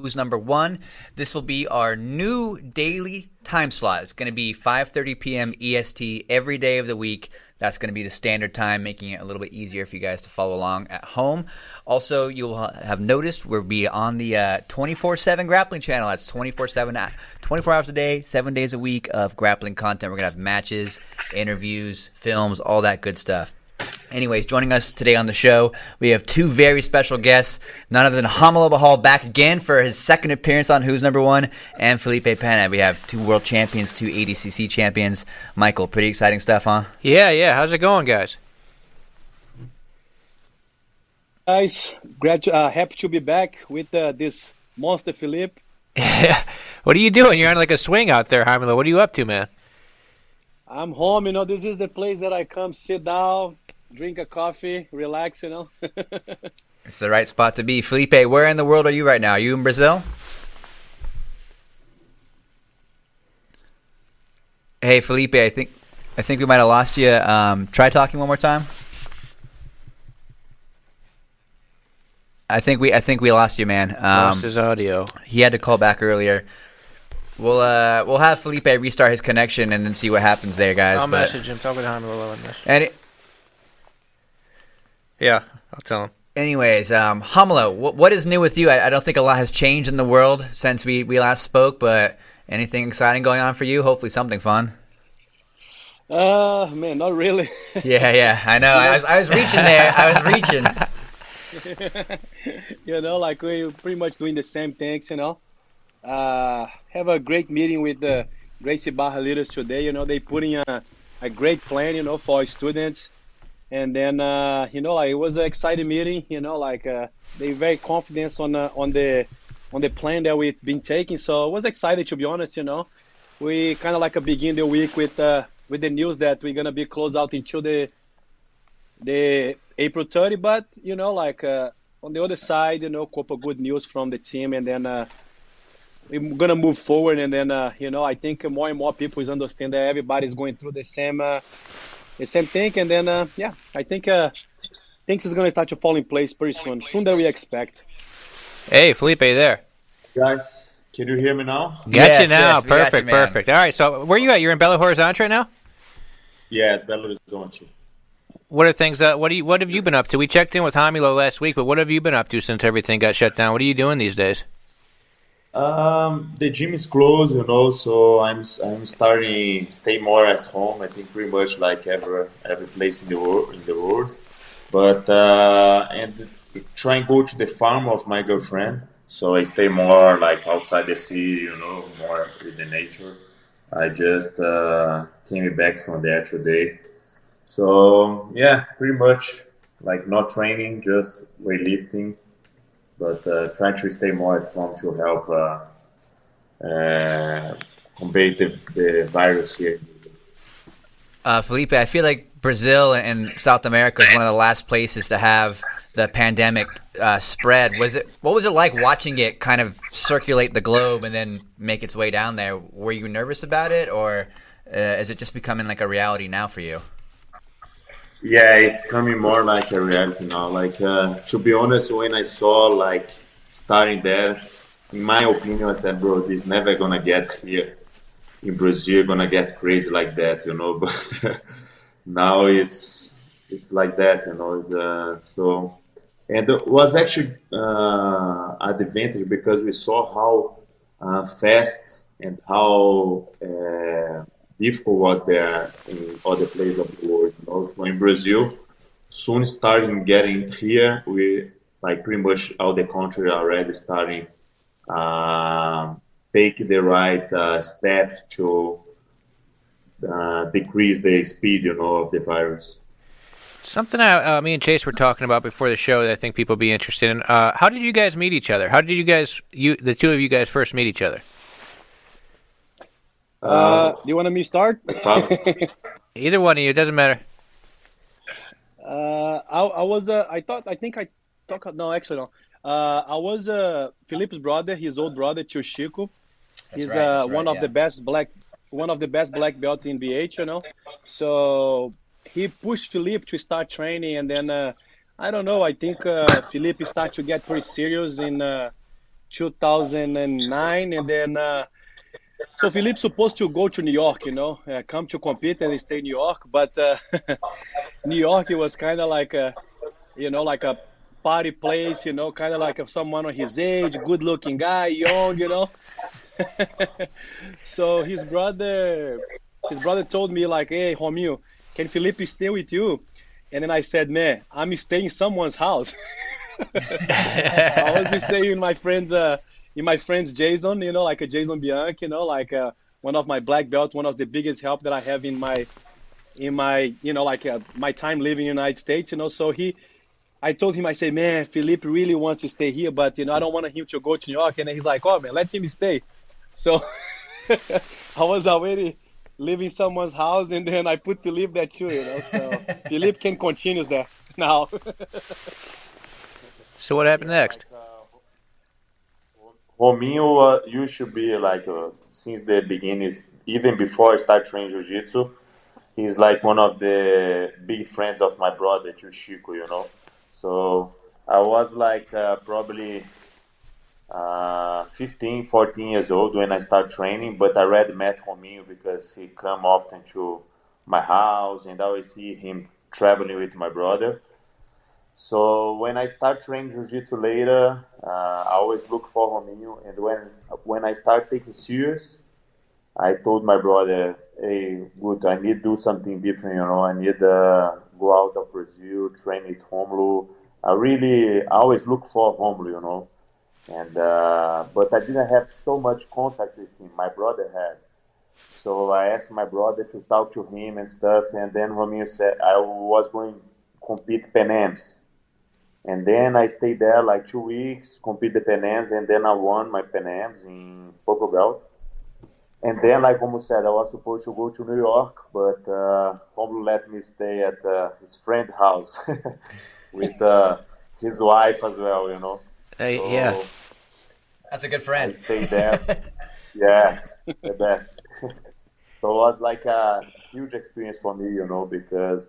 Who's number one? This will be our new daily time slot. It's going to be 5:30 p.m. EST every day of the week. That's going to be the standard time, making it a little bit easier for you guys to follow along at home. Also, you'll have noticed we'll be on the uh, 24/7 grappling channel. That's 24/7, uh, 24 hours a day, seven days a week of grappling content. We're going to have matches, interviews, films, all that good stuff. Anyways, joining us today on the show, we have two very special guests. None other than Romulo Barral back again for his second appearance on Who's Number One, and Felipe Pena. We have two world champions, two ADCC champions. Michael, pretty exciting stuff, huh? Yeah, yeah. How's it going, guys? Guys, glad to, uh, happy to be back with uh, this monster, Felipe. what are you doing? You're on like a swing out there, Romulo. What are you up to, man? I'm home. You know, this is the place that I come sit down, drink a coffee, relax, you know. it's the right spot to be. Felipe, where in the world are you right now? Are you in Brazil? Hey, Felipe, I think I think we might have lost you. Um, try talking one more time. I think we I think we lost you, man. Um, lost his audio. He had to call back earlier. We'll uh we'll have Felipe restart his connection and then see what happens there, guys. I'll but, message him. Talk with Romulo on this. And it, yeah, I'll tell him. Anyways, um, Romulo, what, what is new with you? I, I, don't think a lot has changed in the world since we, we last spoke, but anything exciting going on for you? Hopefully, something fun. Uh, man, not really. yeah, yeah, I know. I was, I was reaching there. I was reaching. you know, like we're pretty much doing the same things, you know. Uh, have a great meeting with the Gracie Barra leaders today. You know, they putting a, a great plan, you know, for our students and then uh, you know like it was an exciting meeting you know like uh, they very confident on uh, on the on the plan that we've been taking. So it was excited to be honest you know. We kind of like a begin the week with uh, with the news that we're gonna be closed out until the the April 30 but you know like uh, on the other side you know couple good news from the team. And then uh, we're gonna move forward. And then uh, you know I think more and more people is understand that everybody's going through the same the same thing. And then, uh, yeah, I think uh, things is going to start to fall in place pretty soon, soon that we expect. Hey, Felipe, there. Guys, can you hear me now? Got yes, you now. Yes, perfect, you, perfect. All right, so where are you at? You're in Belo Horizonte right now? Yeah, Belo Horizonte. What are things? Uh, what do you, What have you been up to? We checked in with Romulo last week, but what have you been up to since everything got shut down? What are you doing these days? Um, the gym is closed, you know, so I'm I'm starting stay more at home. I think pretty much like every every place in the world in the world, but uh, and try and go to the farm of my girlfriend. So I stay more like outside the city, you know, more with the nature. I just uh, came back from there today, so yeah, pretty much like not training, just weightlifting but uh, trying to stay more at home to help uh, uh, combat the, the virus here. Uh, Felipe, I feel like Brazil and South America is one of the last places to have the pandemic uh, spread. Was it? What was it like watching it kind of circulate the globe and then make its way down there? Were you nervous about it, or uh, is it just becoming like a reality now for you? Yeah, it's coming more like a reality now. Like uh, to be honest, when I saw like starting there, in my opinion, I said, "Bro, this never gonna get here in Brazil. Gonna get crazy like that, you know." But now it's it's like that, you know. Uh, so and it was actually uh, advantage because we saw how uh, fast and how uh, difficult was there in other places of the world. Also in Brazil, soon starting getting here, we like pretty much all the country already starting uh, take the right uh, steps to uh, decrease the speed, you know, of the virus. Something I, uh, me and Chase were talking about before the show that I think people be interested in. Uh, how did you guys meet each other? How did you guys, you the two of you guys, first meet each other? Uh, do you want me to start? Either one of you, it doesn't matter. Uh, I, I was, uh, I thought, I think I talk. No, actually, no. Uh, I was uh, Felipe's brother, his old brother, Tio Chico. He's right, uh, one right, of yeah. the best black, one of the best black belt in BH, you know. So he pushed Felipe to start training, and then uh, I don't know. I think uh, Felipe started to get pretty serious in uh, 2009, and then uh, so Felipe's supposed to go to New York, you know, uh, come to compete and stay in New York, but uh, New York it was kind of like a, you know, like a party place, you know, kind of like someone of his age, good-looking guy, young, you know. so his brother, his brother told me like, "Hey, Romeo, can Felipe stay with you?" And then I said, "Man, I'm staying in someone's house." I was staying in my friend's, uh, in my friend's Jason, you know, like a Jason Bianchi, you know, like uh, one of my black belts, one of the biggest help that I have in my, in my, you know, like uh, my time living in the United States, you know. So he, I told him, I said, man, Felipe really wants to stay here, but you know, I don't want him to go to New York. And he's like, oh man, let him stay. So I was already leaving someone's house, and then I put Felipe there too, you know. So Felipe can continue there now. so what happened next? Romeo uh, used to be like uh, since the beginning, even before I start training jiu-jitsu, he's like one of the big friends of my brother, Chico, you know. So I was like uh, probably uh, 15, 14 years old when I started training, but I already met Romeo because he come often to my house and I always see him traveling with my brother. So when I start training jiu-jitsu later, uh, I always look for Romeo. And when when I start taking serious, I told my brother, "Hey, good, I need to do something different. You know, I need to uh, go out of Brazil, train with Romulo. I really I always look for Romulo, you know." and uh, but I didn't have so much contact with him. My brother had, so I asked my brother to talk to him and stuff. And then Romeo said I was going to compete Pan Ams, and then I stayed there like two weeks, compete the Pan and then I won my Pan Ams in Portugal. And then, like Romulo said, I was supposed to go to New York, but uh, Romulo let me stay at uh, his friend's house with uh, his wife as well, you know. Uh, so, yeah. That's a good friend. I stayed there. yeah, the best. so it was like a huge experience for me, you know, because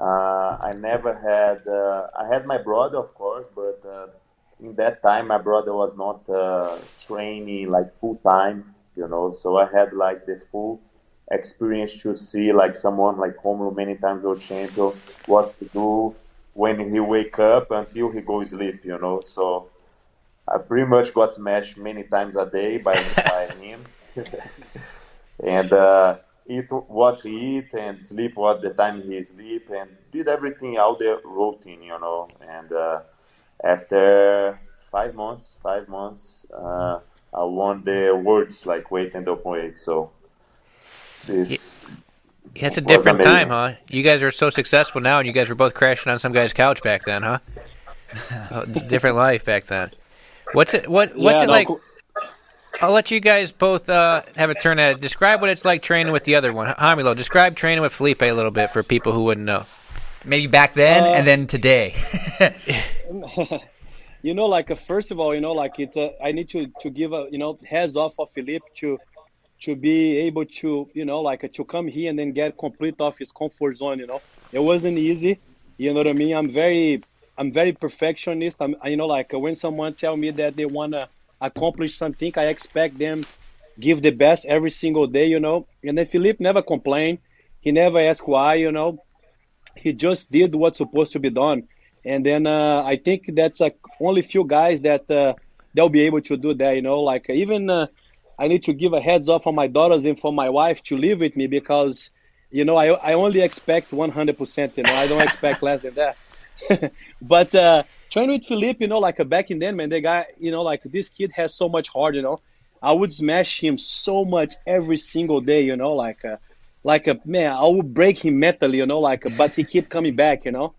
uh, I never had. Uh, I had my brother, of course, but uh, in that time, my brother was not uh, training like full time, you know. So I had like the full experience to see like someone like Romulo many times world champion, what to do when he wake up until he goes sleep, you know. So I pretty much got smashed many times a day by, by him. and uh, eat what he eat and sleep what the time he sleep and did everything out the routine, you know. And uh, after five months, five months, uh, I won the awards like weight and open weight. So this. Yeah, it's a different amazing. time, huh? You guys are so successful now, and you guys were both crashing on some guy's couch back then, huh? different life back then. What's it? What What's yeah, it no, like? I'll let you guys both uh, have a turn at it. Describe what it's like training with the other one. Romulo, describe training with Felipe a little bit for people who wouldn't know. Maybe back then uh, and then today. you know, like uh, first of all, you know, like it's a. I need to to give a you know heads off of Felipe to to be able to you know like uh, to come here and then get complete off his comfort zone. You know, it wasn't easy. You know what I mean? I'm very I'm very perfectionist. I'm, you know, like when someone tell me that they wanna accomplish something, I expect them give the best every single day, you know. And then Felipe never complained. He never asked why, you know. He just did what's supposed to be done. And then uh, I think that's like only few guys that uh, they'll be able to do that, you know. Like even uh, I need to give a heads up for my daughters and for my wife to live with me because, you know, I, I only expect 100%, you know. I don't expect less than that. but training with Felipe, you know, like back in then, man, the guy, you know, like this kid has so much heart, you know. I would smash him so much every single day, you know, like, uh, like a uh, man, I would break him mentally, you know, like, uh, but he keep coming back, you know.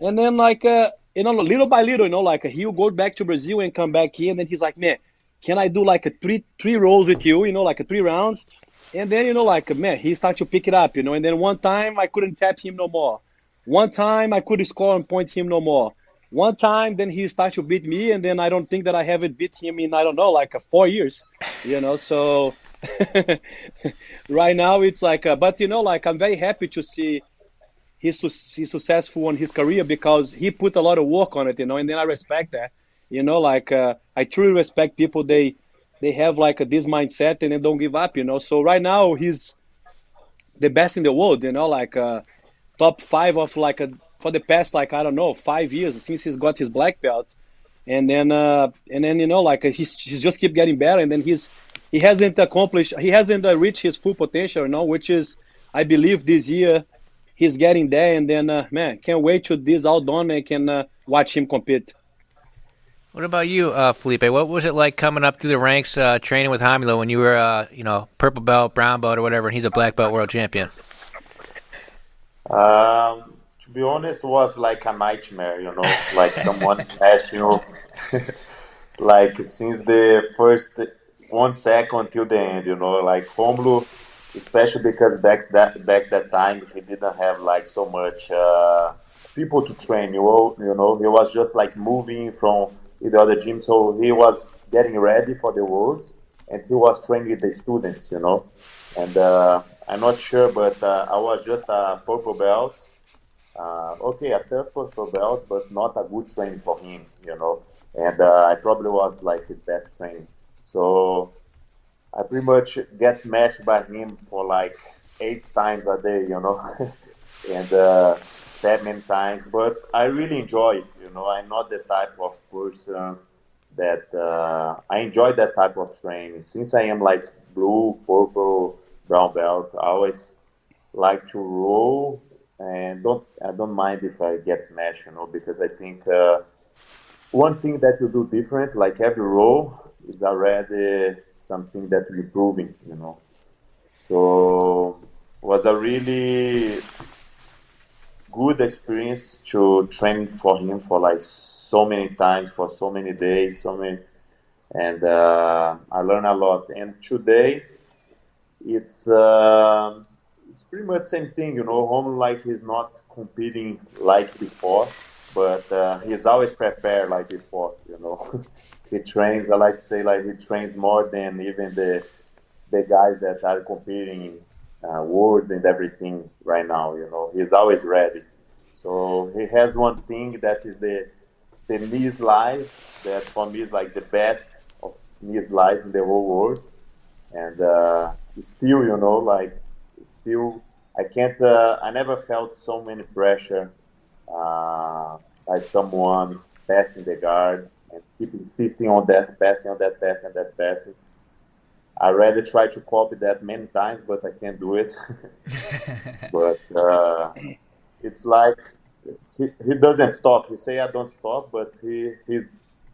And then like, uh, you know, little by little, you know, like uh, he'll go back to Brazil and come back here, and then he's like, man, can I do like a three three rolls with you, you know, like a three rounds? And then you know, like man, he started to pick it up, you know. And then one time I couldn't tap him no more. One time I couldn't score and point him no more. One time, then he started to beat me, and then I don't think that I haven't beat him in I don't know like uh, four years, you know. So right now it's like, uh, but you know, like I'm very happy to see he's, he's successful on his career because he put a lot of work on it, you know, and then I respect that. You know, like uh, I truly respect people. They they have like a, this mindset and they don't give up. You know, so right now he's the best in the world. You know, like uh, top five of like a for the past like I don't know five years since he's got his black belt, and then uh, and then you know like he's he's just keep getting better, and then he's he hasn't accomplished he hasn't uh, reached his full potential, you know, which is I believe this year he's getting there, and then uh, man, can't wait to this all done and can uh, watch him compete. What about you, uh, Felipe? What was it like coming up through the ranks, uh, training with Romulo when you were, uh, you know, purple belt, brown belt, or whatever, and he's a black belt world champion? Um, to be honest, was like a nightmare, you know, like someone smashed you, like since the first one second till the end, you know, like Romulo, especially because back that back that time he didn't have like so much uh, people to train, you know, you know, he was just like moving from the other gym, so he was getting ready for the worlds, and he was training the students, you know, and. Uh, I'm not sure, but uh, I was just a purple belt. Uh, okay, a tough purple belt, but not a good training for him, you know. And uh, I probably was like his best training. So I pretty much get smashed by him for like eight times a day, you know, and uh, that many times. But I really enjoy it, you know. I'm not the type of person that uh, I enjoy that type of training. Since I am like blue, purple, brown belt. I always like to roll and don't I don't mind if I get smashed, you know, because I think uh, one thing that you do different, like every role, is already something that you're improving, you know. So was a really good experience to train for him for like so many times for so many days, so many, and uh, I learned a lot. And today it's uh, pretty much the same thing, you know. Home like he's not competing like before, but uh, he's always prepared like before, you know. he trains. I like to say like he trains more than even the the guys that are competing uh, worlds and everything right now. You know, he's always ready. So he has one thing that is the the knee slide that for me is like the best of knee slides in the whole world, and uh, still, you know, like still, I can't. Uh, I never felt so many pressure uh, by someone passing the guard and keep insisting on that passing, on that passing, on that passing. I rather try to copy that many times, but I can't do it. but uh, it's like he, he doesn't stop. He say I don't stop, but he he's.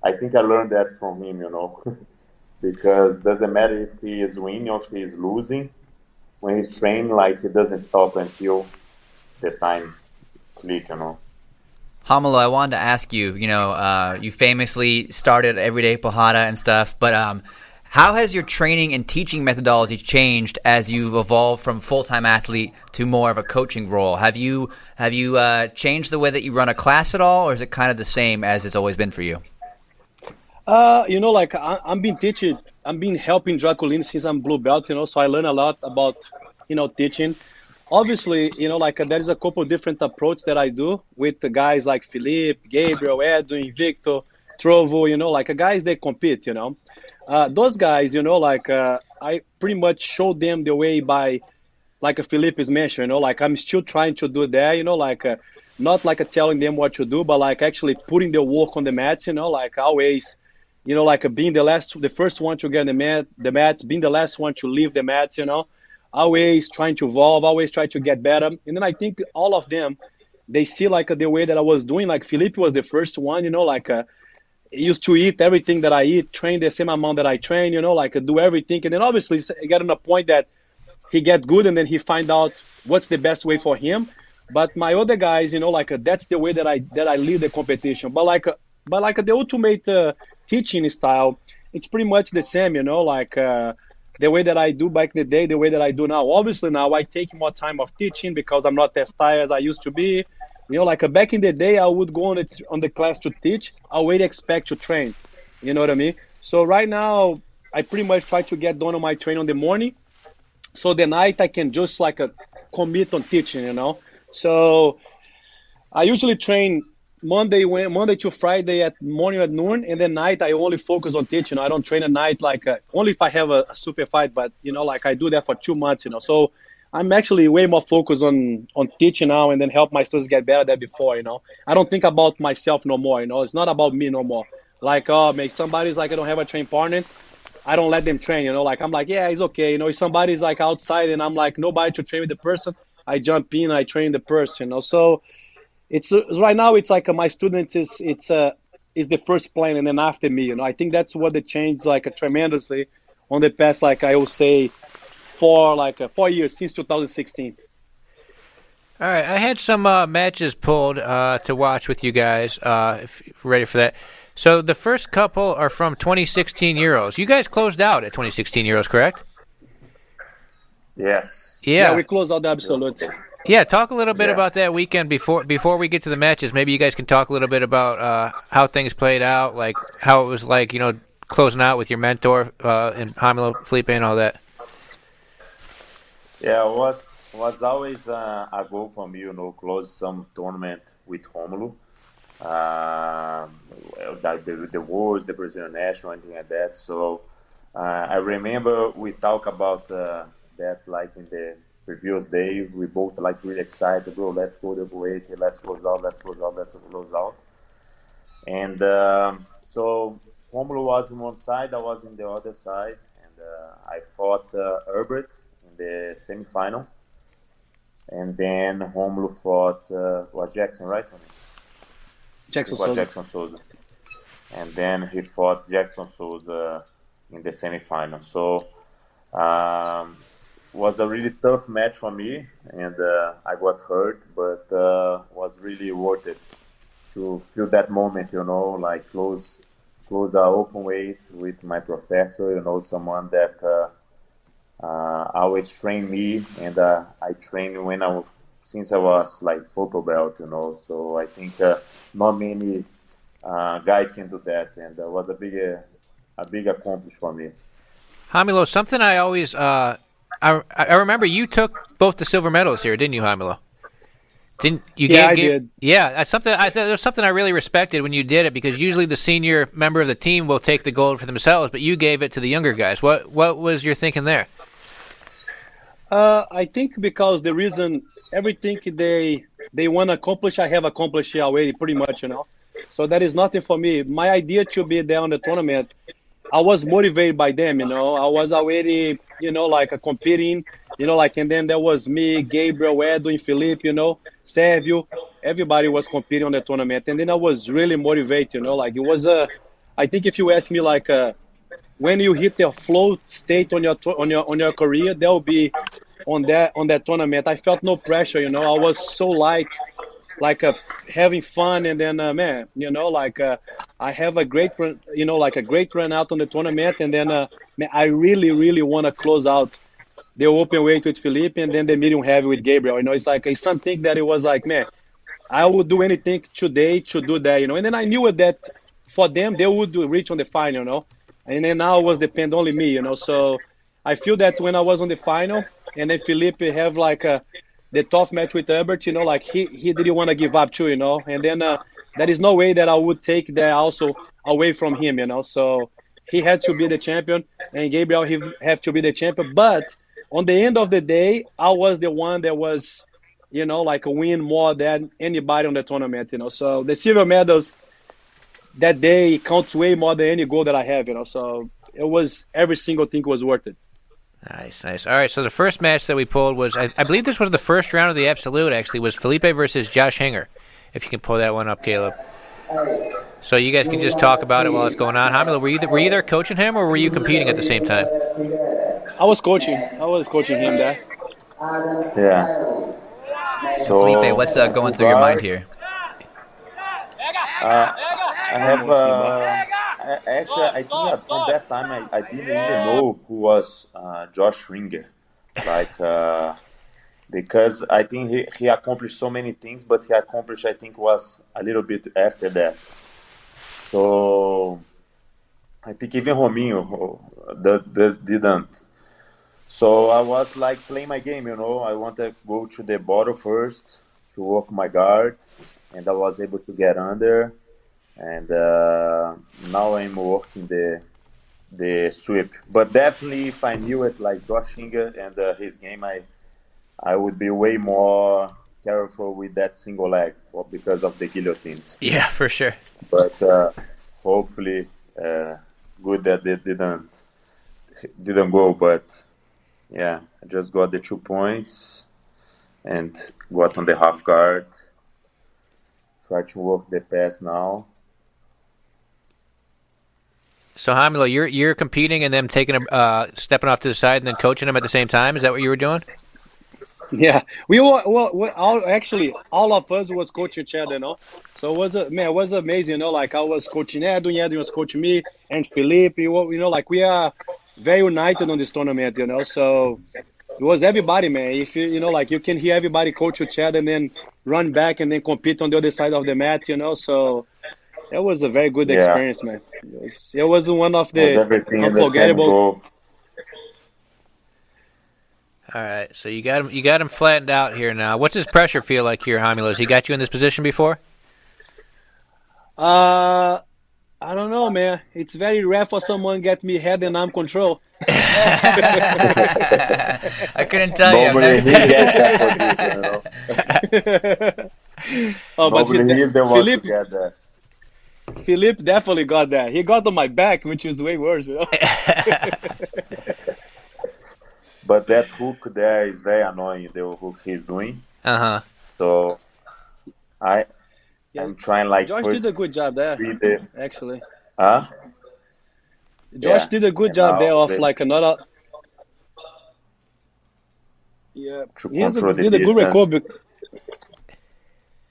I think I learned that from him, you know. because doesn't matter if he is winning or if he is losing. When he's training, like he doesn't stop until the time click, you know. Romulo, I wanted to ask you. You know, uh, you famously started Everyday Porrada and stuff, but um, how has your training and teaching methodology changed as you've evolved from full time athlete to more of a coaching role? Have you have you uh, changed the way that you run a class at all, or is it kind of the same as it's always been for you? Uh, you know, like I, am been teaching, I'm been helping Draculino since I'm blue belt, you know, so I learn a lot about, you know, teaching. Obviously, you know, like there is a couple different approach that I do with the guys like Felipe, Gabriel, Edwin, Victor, Trovo, you know, like guys they compete, you know. Uh, those guys, you know, like uh, I pretty much show them the way by, like Felipe is mentioned, you know, like I'm still trying to do that, you know, like uh, not like telling them what to do, but like actually putting the work on the mats, you know, like always you know, like being the last, the first one to get the mat, the mats, being the last one to leave the mats, you know, always trying to evolve, always try to get better. And then I think all of them, they see like the way that I was doing. Like Felipe was the first one, you know, like uh, used to eat everything that I eat, train the same amount that I train, you know, like uh, do everything. And then obviously get on a point that he get good and then he find out what's the best way for him. But my other guys, you know, like uh, that's the way that I that I lead the competition. But like, uh, but like the ultimate uh, teaching style, it's pretty much the same, you know, like uh, the way that I do back in the day, the way that I do now. Obviously, now I take more time of teaching because I'm not as tired as I used to be. You know, like uh, back in the day, I would go on the, on the class to teach. I would expect to train. You know what I mean? So right now, I pretty much try to get done on my train on the morning. So the night I can just like uh, commit on teaching, you know. So I usually train Monday, when, Monday to Friday at morning at noon, and then night I only focus on teaching. I don't train at night, like uh, only if I have a, a, super fight. But you know, like I do that for two months, you know. So I'm actually way more focused on on teaching now, and then help my students get better than before. You know, I don't think about myself no more. You know, it's not about me no more. Like, oh, make somebody's like I don't have a train partner. I don't let them train. You know, like I'm like, yeah, it's okay. You know, if somebody's like outside and I'm like nobody to train with the person, I jump in, I train the person. You know, so it's right now it's like uh, my students is it's uh is the first plan and then after me you know? I think that's what they changed like uh, tremendously on the past like i will say four like uh, four years since 2016 all right i had some uh, matches pulled uh, to watch with you guys uh, if you're ready for that. So the first couple are from 2016 euros. You guys closed out at 2016 euros correct? Yes. Yeah, yeah we closed out the absolute. Yeah, talk a little bit yeah. about that weekend before before we get to the matches. Maybe you guys can talk a little bit about uh, how things played out, like how it was like, you know, closing out with your mentor uh, and Romulo Felipe and all that. Yeah, it was was always uh, a goal for me, you know, close some tournament with Romulo. Um, the, the, the Worlds, the Brazilian National, anything like that. So uh, I remember we talked about uh, that like in the previous day, we both like really excited, bro. Let's go the weight, let's close out, let's close out, let's close out. And um, so Romulo was on one side, I was in the other side, and uh, I fought uh, Erberth in the semifinal. And then Romulo fought uh, was Jackson, right? Jackson Souza. Jackson Souza. And then he fought Jackson Souza in the semifinal. So um, was a really tough match for me, and uh, I got hurt, but uh, was really worth it to feel that moment. You know, like close close a open weight with my professor. You know, someone that uh, uh, always trained me, and uh, I trained when I since I was like purple belt. You know, so I think uh, not many uh, guys can do that, and it was a big a big accomplishment for me. Romulo, something I always uh, I, I remember you took both the silver medals here, didn't you, Romulo? Didn't you? Yeah, gave, I did. Yeah, that's something. I there was something I really respected when you did it because usually the senior member of the team will take the gold for themselves, but you gave it to the younger guys. What What was your thinking there? Uh, I think because the reason everything they they want to accomplish, I have accomplished here already, pretty much, you know. So that is nothing for me. My idea to be there on the tournament I was motivated by them, you know. I was already, you know, like a competing, you know, like, and then there was me, Gabriel, Edwin, Felipe, you know, Sergio. Everybody was competing on the tournament, and then I was really motivated, you know, like it was a. I think if you ask me, like, uh, when you hit the flow state on your on your on your career, there will be on that on that tournament. I felt no pressure, you know. I was so light like uh, having fun and then uh, man you know like uh, i have a great run you know like a great run out on the tournament and then uh, man, i really really want to close out the open weight with Felipe and then the medium heavy with Gabriel. You know, it's like it's something that it was like, man, I would do anything today to do that. You know, and then I knew that for them they would reach on the final. You know, and then now was depend only me. You know, so I feel that when I was on the final and then Felipe have like a the tough match with Erberth, you know, like he, he didn't want to give up too, you know, and then uh, there is no way that I would take that also away from him, you know. So he had to be the champion, and Gabriel he have to be the champion. But on the end of the day, I was the one that was, you know, like a win more than anybody on the tournament, you know. So the silver medals that day counts way more than any goal that I have, you know. So it was every single thing was worth it. Nice, nice. All right, so the first match that we pulled was, I, I, believe this was the first round of the Absolute, actually, was Felipe versus Josh Hinger. If you can pull that one up, Caleb. So you guys can just talk about it while it's going on. Romulo, were you, were you there coaching him, or were you competing at the same time? I was coaching. I was coaching him there. Yeah. So, Felipe, what's uh, going through your mind here? Uh, I have... Uh, actually, I think from that time I, I didn't even know who was uh, Josh Hinger. like uh, because I think he, he accomplished so many things, but he accomplished I think was a little bit after that. So I think even Rominho that, didn't. So I was like playing my game, you know. I want to go to the bottle first to work my guard, and I was able to get under, and uh, now I'm working the the sweep. But definitely, if I knew it like Josh Hinger and uh, his game, I I would be way more careful with that single leg for, because of the guillotines. Yeah, for sure. But uh, hopefully, uh, good that they didn't didn't go. But yeah, I just got the two points and got on the half guard. Try to work the pass now. So Romulo, you're you're competing and then taking a uh, stepping off to the side and then coaching them at the same time. Is that what you were doing? Yeah, we were well. We, all, actually, all of us was coaching each other, you know. So it was a, man, it was amazing, you know. Like I was coaching Edwin, Edwin was coaching me, and Felipe. You know, like we are very united on this tournament, you know. So it was everybody, man. If you you know, like you can hear everybody coach each other and then run back and then compete on the other side of the mat, you know. So it was a very good yeah. experience, man. It was, it was one of the unforgettable. All right, so you got him. You got him flattened out here now. What's his pressure feel like here, Romulo? Has he got you in this position before? Uh, I don't know, man. It's very rare for someone get me head and arm control. I couldn't tell Nobody you. He gets that position, you know? oh, Nobody but he, the Felipe, to get that. Felipe definitely got that. He got on my back, which is way worse. You know? but that hook there is very annoying. The hook he's doing. Uh huh. So I yeah. I'm trying like. Josh did a good job there. The, actually. Huh? Josh yeah. did a good job there of like another. Yeah, he a, did a good record.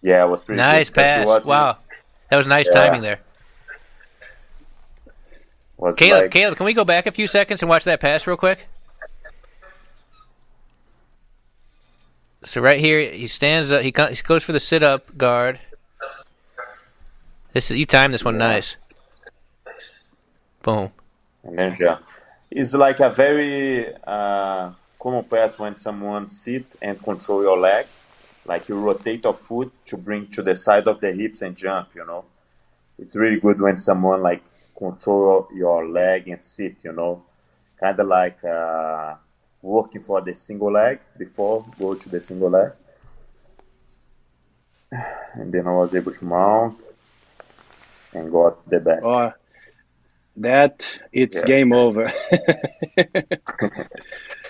Yeah, it was pretty nice good, pass. Wow, that was nice yeah. timing there. Was Caleb, like, Caleb, can we go back a few seconds and watch that pass real quick? So right here, he stands up. He goes for the sit-up guard. This you timed this one yeah. nice. Boom. Energia. It's like a very uh, common pass when someone sit and control your leg. Like you rotate your foot to bring to the side of the hips and jump, you know. It's really good when someone like control your leg and sit, you know. Kind of like uh, working for the single leg before go to the single leg. And then I was able to mount and got the back. Oh, that it's yeah. game over.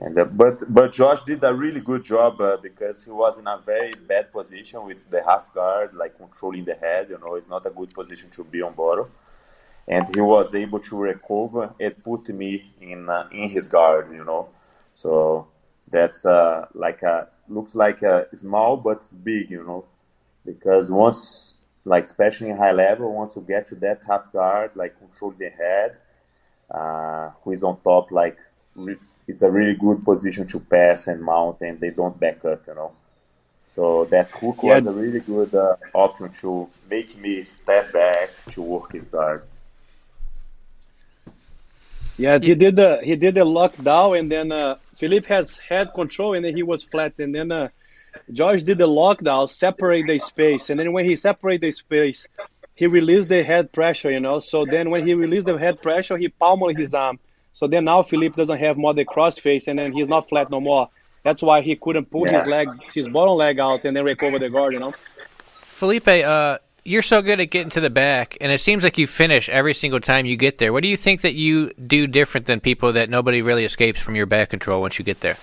and uh, but but Josh did a really good job uh, because he was in a very bad position with the half guard, like controlling the head. You know, it's not a good position to be on bottom, and he was able to recover and put me in uh, in his guard. You know, so that's uh, like a looks like a small but it's big. You know, because once like especially in high level, once you get to that half guard, like control the head, uh, who is on top, like it's a really good position to pass and mount, and they don't back up, you know. So that hook yeah. was a really good uh, option to make me step back to work his guard. Yeah, he did the he did the lockdown, and then uh, Felipe has head control, and then he was flat, and then uh, Josh did the lockdown, separate the space, and then when he separate the space, he released the head pressure, you know. So then when he released the head pressure, he palmed his arm. So then now Felipe doesn't have more the cross face, and then he's not flat no more. That's why he couldn't pull yeah. his leg, his bottom leg out, and then recover the guard, you know. Felipe, uh, you're so good at getting to the back, and it seems like you finish every single time you get there. What do you think that you do different than people that nobody really escapes from your back control once you get there?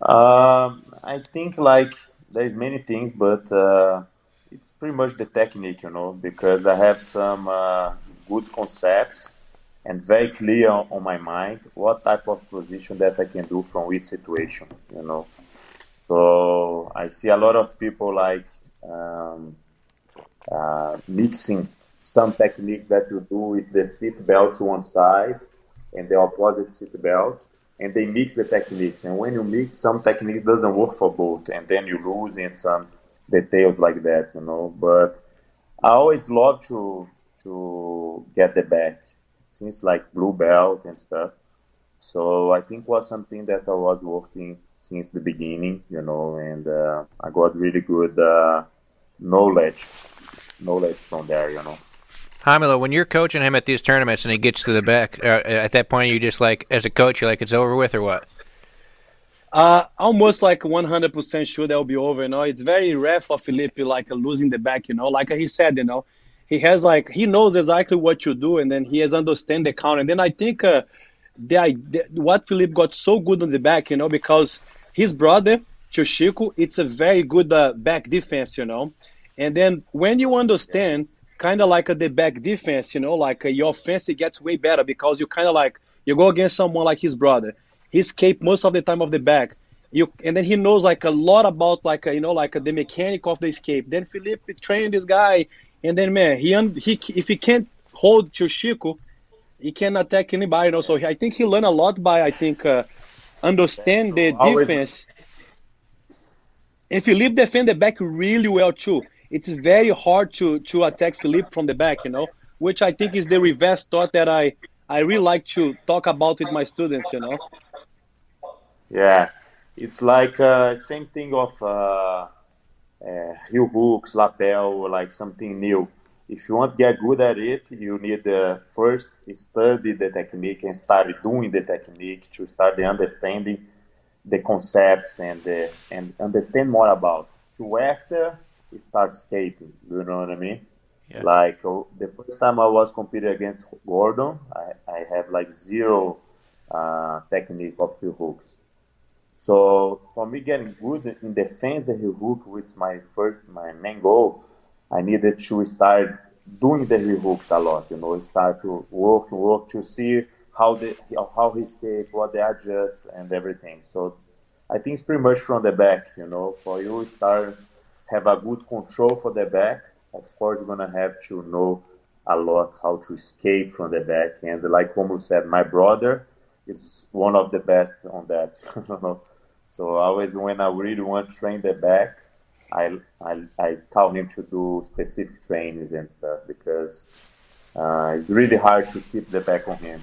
Um, I think like there's many things, but uh, it's pretty much the technique, you know, because I have some uh, good concepts and very clear on, my mind what type of position that I can do from which situation, you know. So I see a lot of people like um, uh, mixing some techniques that you do with the seat belt to one side and the opposite seat belt and they mix the techniques. And when you mix, some technique doesn't work for both, and then you lose in some details like that, you know. But I always love to to get the back since like blue belt and stuff. So I think was something that I was working since the beginning, you know, and uh, I got really good uh, knowledge, knowledge from there, you know. Romulo, when you're coaching him at these tournaments and he gets to the back, uh, at that point, you just like, as a coach, you're like, it's over with or what? Uh, almost like 100% sure that'll be over. You know, it's very rare for Felipe like losing the back. You know, like he said, you know, he has like he knows exactly what you do, and then he has understand the counter. And then I think uh, the, the what Felipe got so good on the back, you know, because his brother Chico, it's a very good uh, back defense, you know. And then when you understand, kind of like uh, the back defense, you know, like uh, your offense it gets way better because you kind of like you go against someone like his brother. He escape most of the time of the back. You and then he knows like a lot about like uh, you know like uh, the mechanic of the escape. Then Felipe trained this guy, and then man, he he if he can't hold Chico, he can not attack anybody. You know, so I think he learned a lot by I think uh, understand the defense. And Felipe defend the back really well too. It's very hard to to attack Felipe from the back, you know, which I think is the reverse thought that I I really like to talk about with my students, you know. Yeah, it's like uh, same thing of uh, uh, heel hooks, lapel, like something new. If you want to get good at it, you need uh, first study the technique and start doing the technique to start the understanding the concepts and the, and understand more about. To after start skating, you know what I mean? Yeah. Like oh, the first time I was competing against Gordon, I, I have like zero uh, technique of heel hooks so for me getting good in defense the heel hook, which my first my main goal, I needed to start doing the hooks a lot. You know, start to work work to see how the how he escape, what they adjust, and everything. So I think it's pretty much from the back. You know, for you start have a good control for the back. Of course, you're gonna have to know a lot how to escape from the back. And like Romulo said, my brother is one of the best on that. So always when I really want to train the back, I, I, I tell him to do specific trainings and stuff because uh, it's really hard to keep the back on him.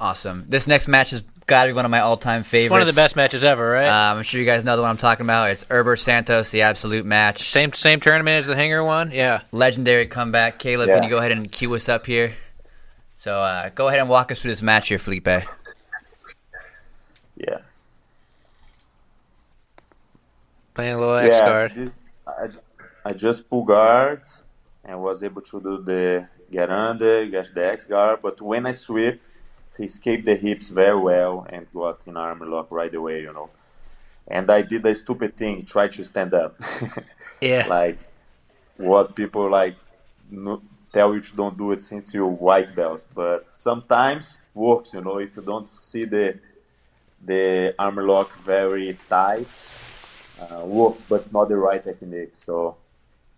Awesome. This next match has got to be one of my all-time favorites. It's one of the best matches ever, right? Uh, I'm sure you guys know the one I'm talking about. It's Erberth Santos, the absolute match. Same same tournament as the Hinger one, yeah. Legendary comeback. Caleb, yeah. can you go ahead and cue us up here? So uh, go ahead and walk us through this match here, Felipe. Yeah. Playing a little X yeah, guard. This, I, I just pull guard and was able to do the get under, get the X guard. But when I sweep, he escaped the hips very well and got in arm lock right away, you know. And I did a stupid thing, try to stand up. yeah. Like what people like no, tell you to don't do it since you're white belt. But sometimes works, you know, if you don't see the the arm lock very tight uh, worked, but not the right technique. So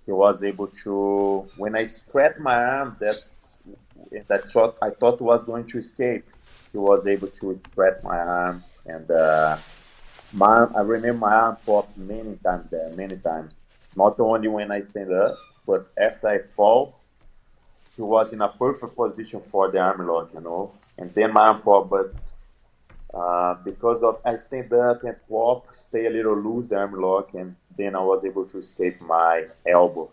he was able to. When I spread my arm, that that shot I thought was going to escape, he was able to spread my arm, and uh, my I remember my arm popped many times there, many times. Not only when I stand up, but after I fall, he was in a perfect position for the arm lock, you know. And then my arm popped, but uh, because of I stand up and walk, stay a little loose the arm lock, and then I was able to escape my elbow.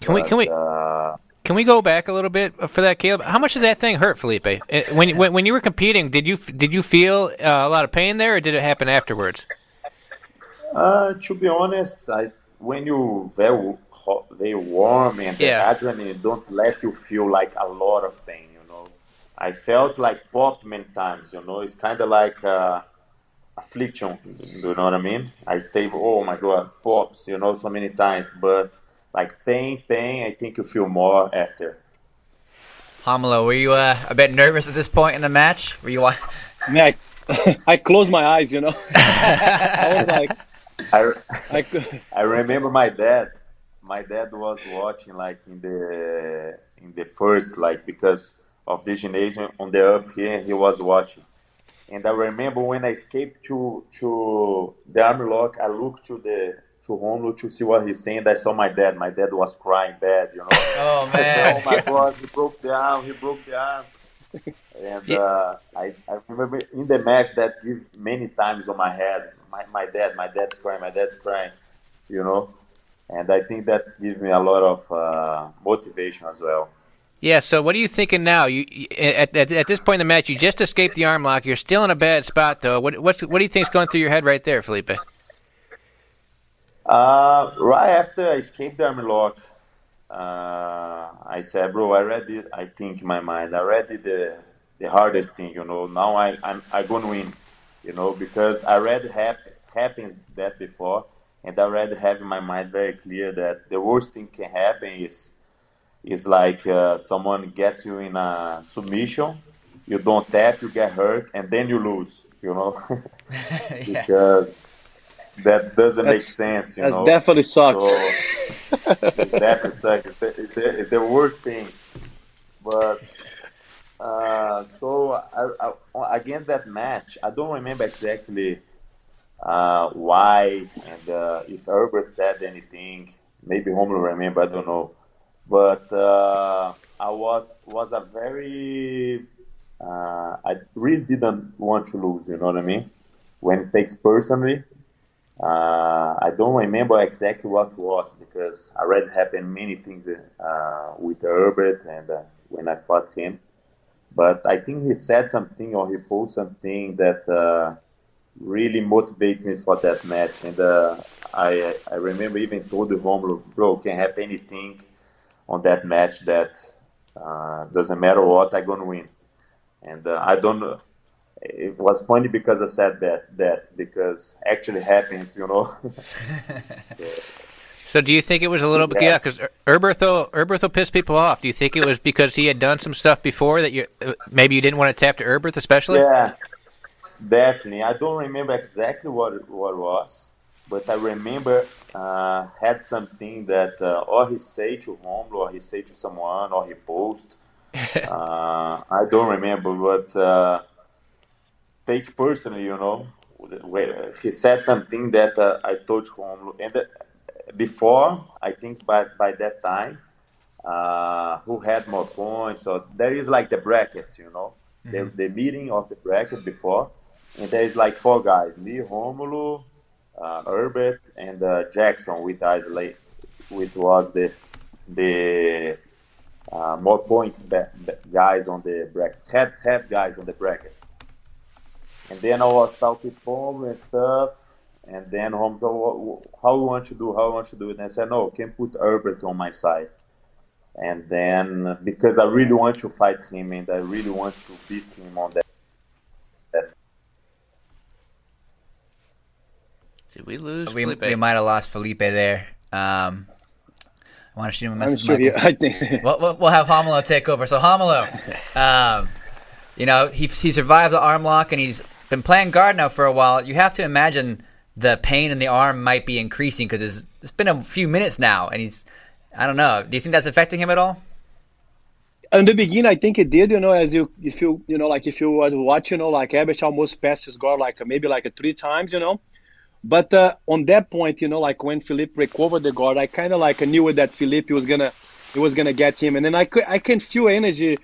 Can but, we can we uh, can we go back a little bit for that, Caleb? How much did that thing hurt, Felipe? Uh, when when, when you were competing, did you did you feel uh, a lot of pain there, or did it happen afterwards? Uh, to be honest, I when you very hot, very warm and yeah. the adrenaline don't let you feel like a lot of pain. I felt like pop many times, you know, it's kind of like uh, affliction, you know what I mean? I stay, oh my God, pops, you know, so many times, but like pain, pain, I think you feel more after. Romulo, were you uh, a bit nervous at this point in the match? Were you? Uh... Yeah, I, I closed my eyes, you know. I was like, I, I, I remember my dad. My dad was watching like in the in the first like because of the gymnasium on the up here. He was watching, and I remember when I escaped to to the arm lock, I looked to the to Romulo to see what he's saying. I saw my dad. My dad was crying bad, you know. Oh man! said, oh my God, he broke the arm. He broke the arm. and uh, I, I remember in the match that give many times on my head. my, my dad, my dad's crying, my dad's crying, you know. And I think that gives me a lot of uh, motivation as well. Yeah. So, what are you thinking now? You at, at, at this point in the match, you just escaped the arm lock. You're still in a bad spot, though. What what's what do you think's going through your head right there, Felipe? Uh, right after I escaped the arm lock, uh, I said, "Bro, I read it. I think in my mind, I read it the the hardest thing. You know, now I I'm I gonna win. You know, because I read hap- happens that before, and I already have in my mind very clear that the worst thing can happen is." Is like uh, someone gets you in a submission, you don't tap, you get hurt, and then you lose. You know, yeah. because that doesn't That's- make sense. You That know, definitely sucks. so it's definitely sucks. It's, the- it's, the- it's the worst thing. But uh, so I, I, against that match, I don't remember exactly uh, why and uh, if Erberth said anything. Maybe Romulo remember. I don't know. But uh, I was was a very uh, I really didn't want to lose. You know what I mean? When it takes personally, uh, I don't remember exactly what was because I read happened many things uh, with Erberth and uh, when I fought him. But I think he said something or he posted something that uh, really motivated me for that match. And uh, I I remember even told the Romulo, bro, can happen anything on that match that uh, doesn't matter what, I'm gonna win. And uh, I don't know. It was funny because I said that that because actually happens, you know. So, do you think it was a little bit? Yeah. Yeah, because Herberto Herberto pissed people off. Do you think it was because he had done some stuff before that you uh, maybe you didn't want to tap to Erberth, especially? Yeah, definitely. I don't remember exactly what what it was, but I remember uh, had something that uh, or he say to Romulo, or he say to someone, or he post. uh, I don't remember, but uh, take personally, you know, he said something that uh, I told Romulo, and uh, before I think by by that time, uh, who had more points, or there is like the bracket, you know the, the meeting of the bracket before, and there is like four guys: me, Romulo, uh, Erberth, and uh, Jackson with us late, which was the the uh, more points ba- ba- guys on the bracket, head head guys on the bracket. And then I was talking to and stuff, and then Romulo said, "Wha- wha- "How you want to do? How you want to do it?" And I said, "No, can put Erberth on my side." And then because I really want to fight him and I really want to beat him on that Did we lose We, Felipe? we might have lost Felipe there. Um, I want to shoot him a I'm message. sure he, Michael. I think We'll, we'll, we'll have Romulo take over. So Romulo, um, you know, he he survived the arm lock and he's been playing guard now for a while. You have to imagine the pain in the arm might be increasing because it's, it's been a few minutes now, and he's I don't know. Do you think that's affecting him at all? in the beginning, I think it did. You know, as you if you you know like if you was watching, you know, like Abbott almost passed his guard like maybe like three times. You know, but uh, on that point, you know, like when Felipe recovered the guard, I kind of like knew that Felipe was gonna he was gonna get him, and then I could I can feel energy.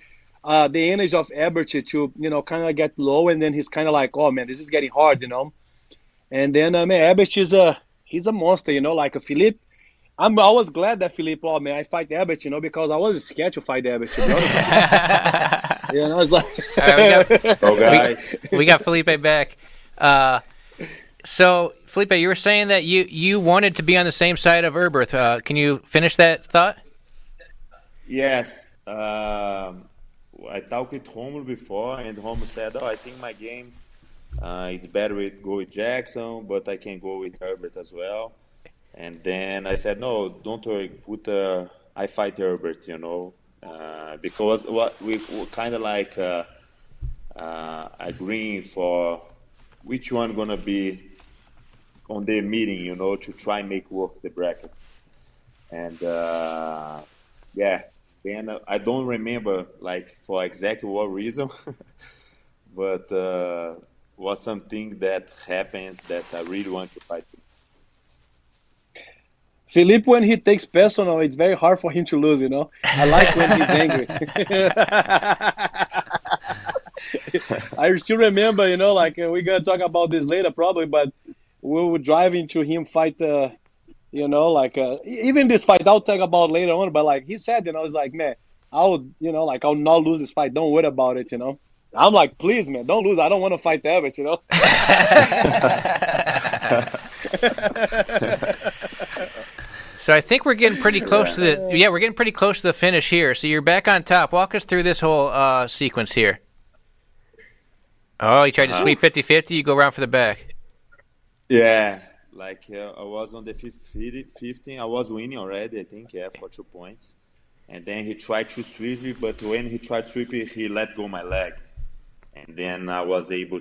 Uh, the energy of Erberth to you know kind of get low, and then he's kind of like, oh man, this is getting hard, you know. And then uh, man, Erberth is a he's a monster, you know, like a Felipe. I'm I was glad that Felipe, oh man, I fight Erberth, you know, because I was scared to fight Erberth, to be honest. you know, it's like All right, we got- oh, guys. we got Felipe back. Uh, so, Felipe, you were saying that you, you wanted to be on the same side of Erberth. Uh, can you finish that thought? Yes. Um, I talked with Romulo before, and Romulo said, "Oh, I think my game uh, it's better with go with Jackson, but I can go with Erberth as well." And then I said, "No, don't worry. Put uh, I fight Erberth, you know, uh, because what we kind of like uh, uh, agreeing for which one gonna be on the meeting, you know, to try and make work the bracket." And uh, yeah, then I don't remember like for exactly what reason, but uh, was something that happens that I really want to fight. Felipe, when he takes personal, it's very hard for him to lose. You know, I like when he's angry. I still remember, you know, like uh, we're gonna talk about this later probably, but we were driving to him fight the, you know, like uh, even this fight I'll talk about later on. But like he said, you know, I was like, man, I'll, you know, like I'll not lose this fight. Don't worry about it, you know. I'm like, please, man, don't lose. I don't want to fight the Everett, you know. so I think we're getting pretty close to the yeah, we're getting pretty close to the finish here. So you're back on top. Walk us through this whole uh, sequence here. Oh, you tried to sweep 50-50. You go around for the back. Yeah, like uh, I was on the 50, 15. I was winning already. I think yeah, for two points. And then he tried to sweep it, but when he tried to sweep it, he let go my leg, and then I was able.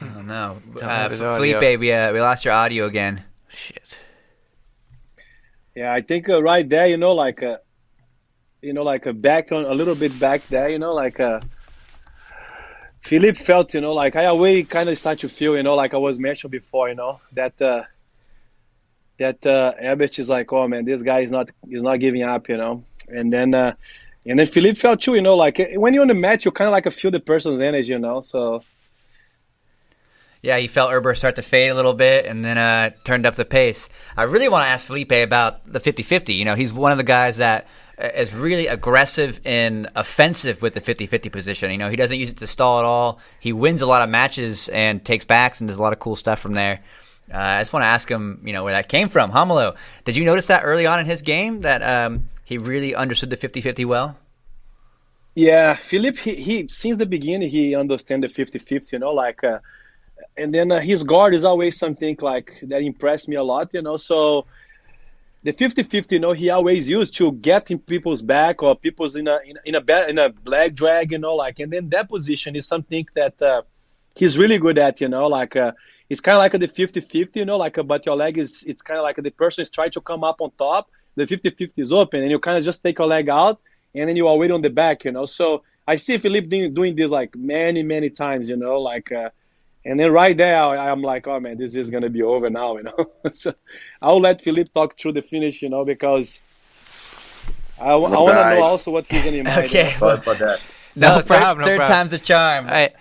Oh no, uh, Felipe, we uh, we lost your audio again. Shit. Yeah, I think uh, right there, you know, like uh, you know, like a back on a little bit back there, you know, like uh, Felipe felt, you know, like I already kind of start to feel, you know, like I was mentioned before, you know, that uh, that uh, Erberth is like, oh man, this guy is not is not giving up, you know, and then uh, and then Felipe felt too, you know, like when you're on the match, you kind of like feel the person's energy, you know, so. Yeah, he felt Erberth start to fade a little bit and then uh, turned up the pace. I really want to ask Felipe about the 50 50. You know, he's one of the guys that is really aggressive and offensive with the 50-50 position. You know, he doesn't use it to stall at all. He wins a lot of matches and takes backs and does a lot of cool stuff from there. Uh, I just want to ask him, you know, where that came from. Romulo, did you notice that early on in his game that um, he really understood the 50-50 well? Yeah, Philip, he, he since the beginning he understand the 50-50, you know, like, uh, and then uh, his guard is always something like that impressed me a lot, you know. So the 50-50 you know he always used to get in people's back or people's in a in, a in a leg drag you know like and then that position is something that uh, he's really good at you know? Like uh, it's kind of like the 50-50 you know? Like uh, but your leg is it's kind of like the person is trying to come up on top the 50-50 is open and you kind of just take your leg out and then you are waiting on the back you know? So i see Felipe doing, doing this like many many times you know? Like uh, and then right there, I'm like, oh man, this is gonna be over now, you know. so I'll let Felipe talk through the finish, you know, because I, I want to know also what he's gonna mind. okay, well, for that. No, no problem. Third, no problem. time's a charm. All right.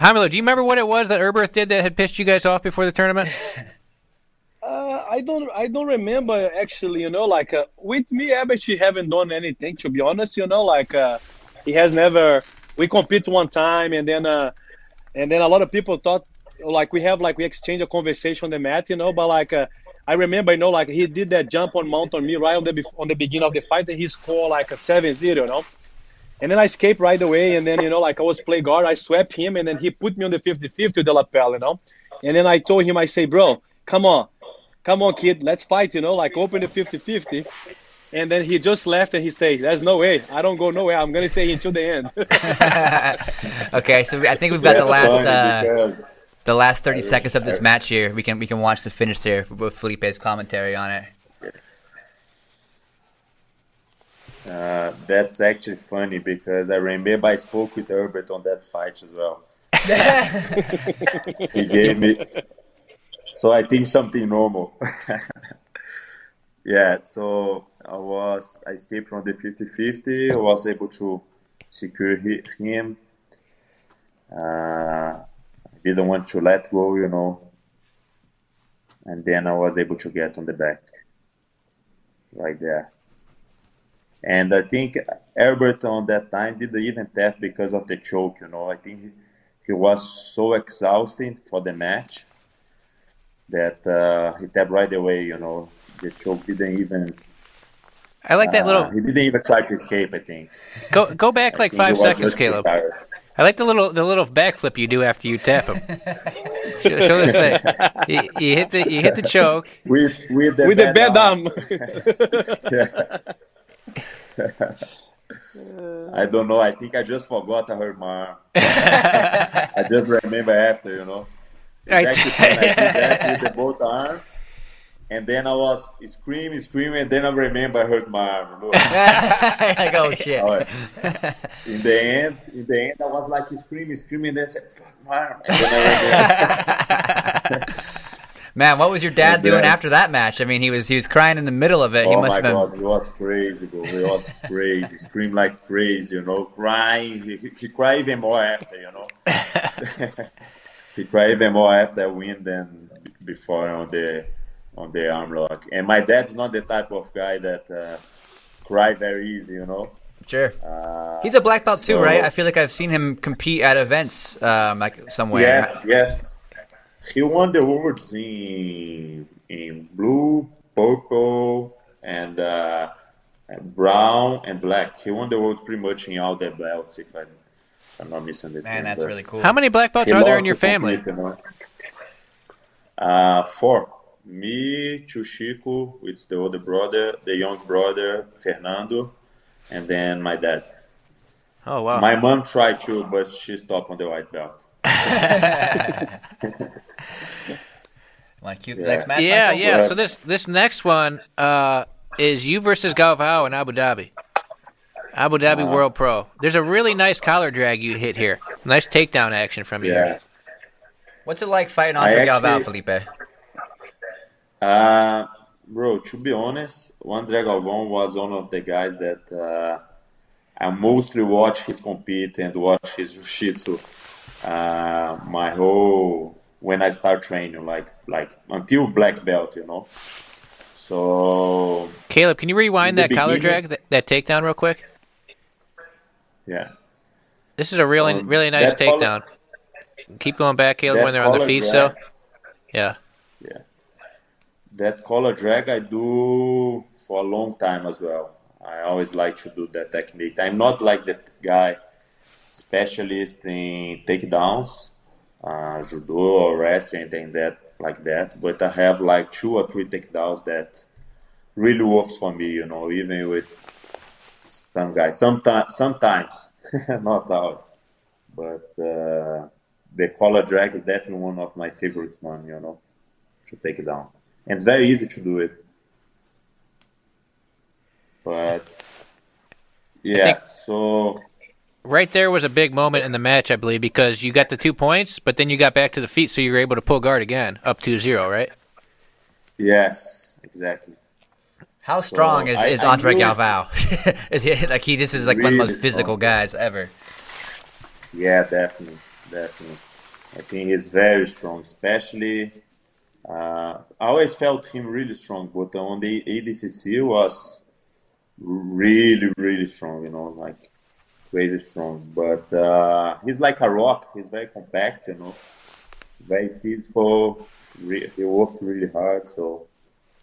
Romulo, do you remember what it was that Erberth did that had pissed you guys off before the tournament? Uh, I don't, I don't remember actually. You know, like uh, with me, Abachi haven't done anything to be honest. You know, like uh, he has never. We compete one time, and then uh, and then a lot of people thought like we have like we exchange a conversation on the mat, you know, but like uh, I remember, you know, like he did that jump on mount on me right on the on the beginning of the fight, and he scored like a 7-0, you know. And then I escaped right away, and then you know, like I was play guard, I swept him, and then he put me on the 50-50 with the lapel, you know. And then I told him, I say, bro, come on, come on, kid, let's fight, you know, like open the 50-50. And then he just left and he said, There's no way. I don't go nowhere. I'm going to stay until the end. okay, so I think we've got the last. Uh, the last 30 seconds of this match here. We can we can watch the finish here with Felipe's commentary on it. Uh, that's actually funny because I remember I spoke with Erberth on that fight as well. he gave me, so I think something normal. yeah, so I was I escaped from the 50-50. I was able to secure him. Uh, I didn't want to let go, you know. And then I was able to get on the back, right there. And I think Erberth on that time didn't even tap because of the choke, you know. I think he, he was so exhausted for the match that uh, he tapped right away, you know. The choke didn't even I like that little. Uh, he didn't even try to escape. I think. Go go back like five seconds, Caleb. Retired. I like the little the little backflip you do after you tap him. show, show, this thing. You, you, hit the you hit the choke with with the with bad the bad arm. I don't know. I think I just forgot I hurt my arm. I just remember after, you know. Exactly I, I did that with the both arms and then I was screaming, screaming, and then I remember I hurt my arm. like, oh shit! in the end, in the end, I was like screaming, screaming, and then I said, "Fuck my arm!" Man, what was your dad doing after that match? I mean, he was he was crying in the middle of it. Oh he must my have been... god, he was crazy, bro. He was crazy, screamed like crazy, you know, crying. He, he, he cried even more after, you know. he cried even more after I win than before on the on the arm lock. And my dad's not the type of guy that uh, cry very easy, you know. Sure. Uh, He's a black belt so, too, right? I feel like I've seen him compete at events, um, like somewhere. Yes, yes. He won the awards in in blue, purple, and uh, brown and black. He won the awards pretty much in all the belts, if, I, if I'm not misunderstanding. Man, that's really cool. How many black belts are there in your family? Compete, you know? uh, four. Me, Chuchico, it's the older brother, the young brother, Fernando, and then my dad. Oh wow! My mom tried to, but she stopped on the white belt. like you, yeah. next match? Yeah, Michael? yeah. So this this next one uh, is you versus Galvao in Abu Dhabi. Abu Dhabi uh, World Pro. There's a really nice collar drag you hit here. Nice takedown action from you. Yeah. What's it like fighting Andre Galvao, Felipe? Uh, bro, to be honest, Andre Galvão was one of the guys that uh, I mostly watch his compete and watch his jiu-jitsu. Uh, my whole when I start training, like like until black belt, you know. So Caleb, can you rewind that collar drag, that, that, takedown, real quick? Yeah. This is a really um, really nice takedown. Collar, Keep going back, Caleb, when they're on their feet. Drag, so. Yeah. That collar drag I do for a long time as well. I always like to do that technique. I'm not like that guy specialist in takedowns, uh, judo or wrestling, anything that like that. But I have like two or three takedowns that really works for me. You know, even with some guys. Sometimes, sometimes, not always. But uh, the collar drag is definitely one of my favorites. One, you know, to take it down, and it's very easy to do it. But yeah, so right there was a big moment in the match, I believe, because you got the two points, but then you got back to the feet, so you were able to pull guard again, up 2-0, right? Yes, exactly. How strong so is, is I, Andre I Galvao? is he like he? This is like really one of the most physical strong. guys ever. Yeah, definitely, definitely. I think he's very strong, especially. Uh, I always felt him really strong, but on the ADCC was really, really strong. You know, like crazy strong. But uh, he's like a rock. He's very compact. You know, very physical. Re- he works really hard, so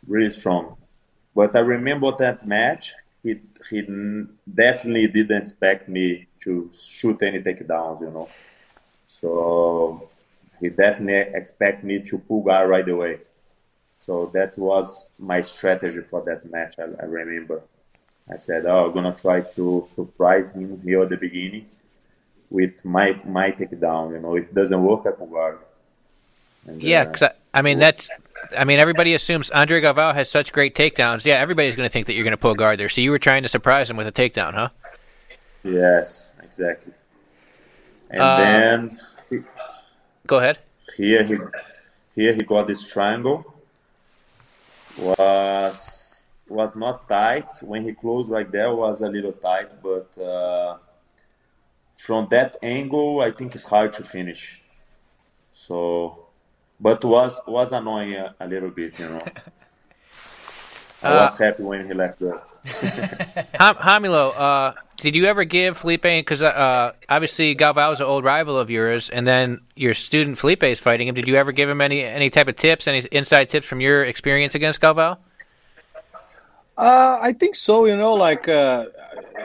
really strong. But I remember that match. He he definitely didn't expect me to shoot any takedowns. You know, so he definitely expect me to pull guard right away. So that was my strategy for that match. I, I remember. I said, "Oh, I'm gonna try to surprise him here at the beginning with my my takedown. You know, if it doesn't work, I can guard." And, yeah, because uh, I, I, mean that's, I mean everybody assumes Andre Galvao has such great takedowns. Yeah, everybody's going to think that you're going to pull guard there. So you were trying to surprise him with a takedown, huh? Yes, exactly. And uh, then he, go ahead. Here he here he got this triangle. Was was not tight. When he closed right there, was a little tight, but uh, from that angle, I think it's hard to finish. So, but was was annoying a, a little bit, you know. I was uh, happy when he left go. Romulo, uh, did you ever give Felipe? Because uh, obviously Galvao is an old rival of yours, and then your student Felipe is fighting him. Did you ever give him any any type of tips, any inside tips from your experience against Galvao? Uh, I think so. You know, like uh,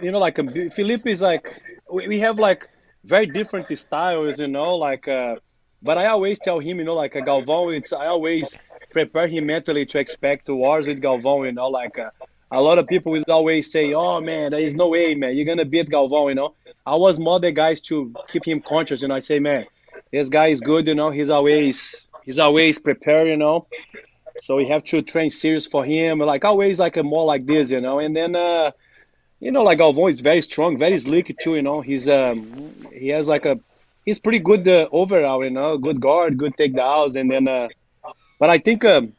you know, like um, Felipe is like we, have like very different styles. You know, like uh, but I always tell him, you know, like a Galvão. It's I always prepare him mentally to expect wars with Galvão. You know, like uh, a lot of people will always say, "Oh man, there is no way, man, you're gonna beat Galvão." You know, I was more the guys to keep him conscious. You know, I say, man, this guy is good. You know, he's always he's always prepared. You know, so we have to train serious for him. Like always, like a more like this, you know. And then, uh, you know, like Galvão is very strong, very slick too. You know, he's um, he has like a he's pretty good uh, overall. You know, good guard, good takedowns, and then uh, but I think um,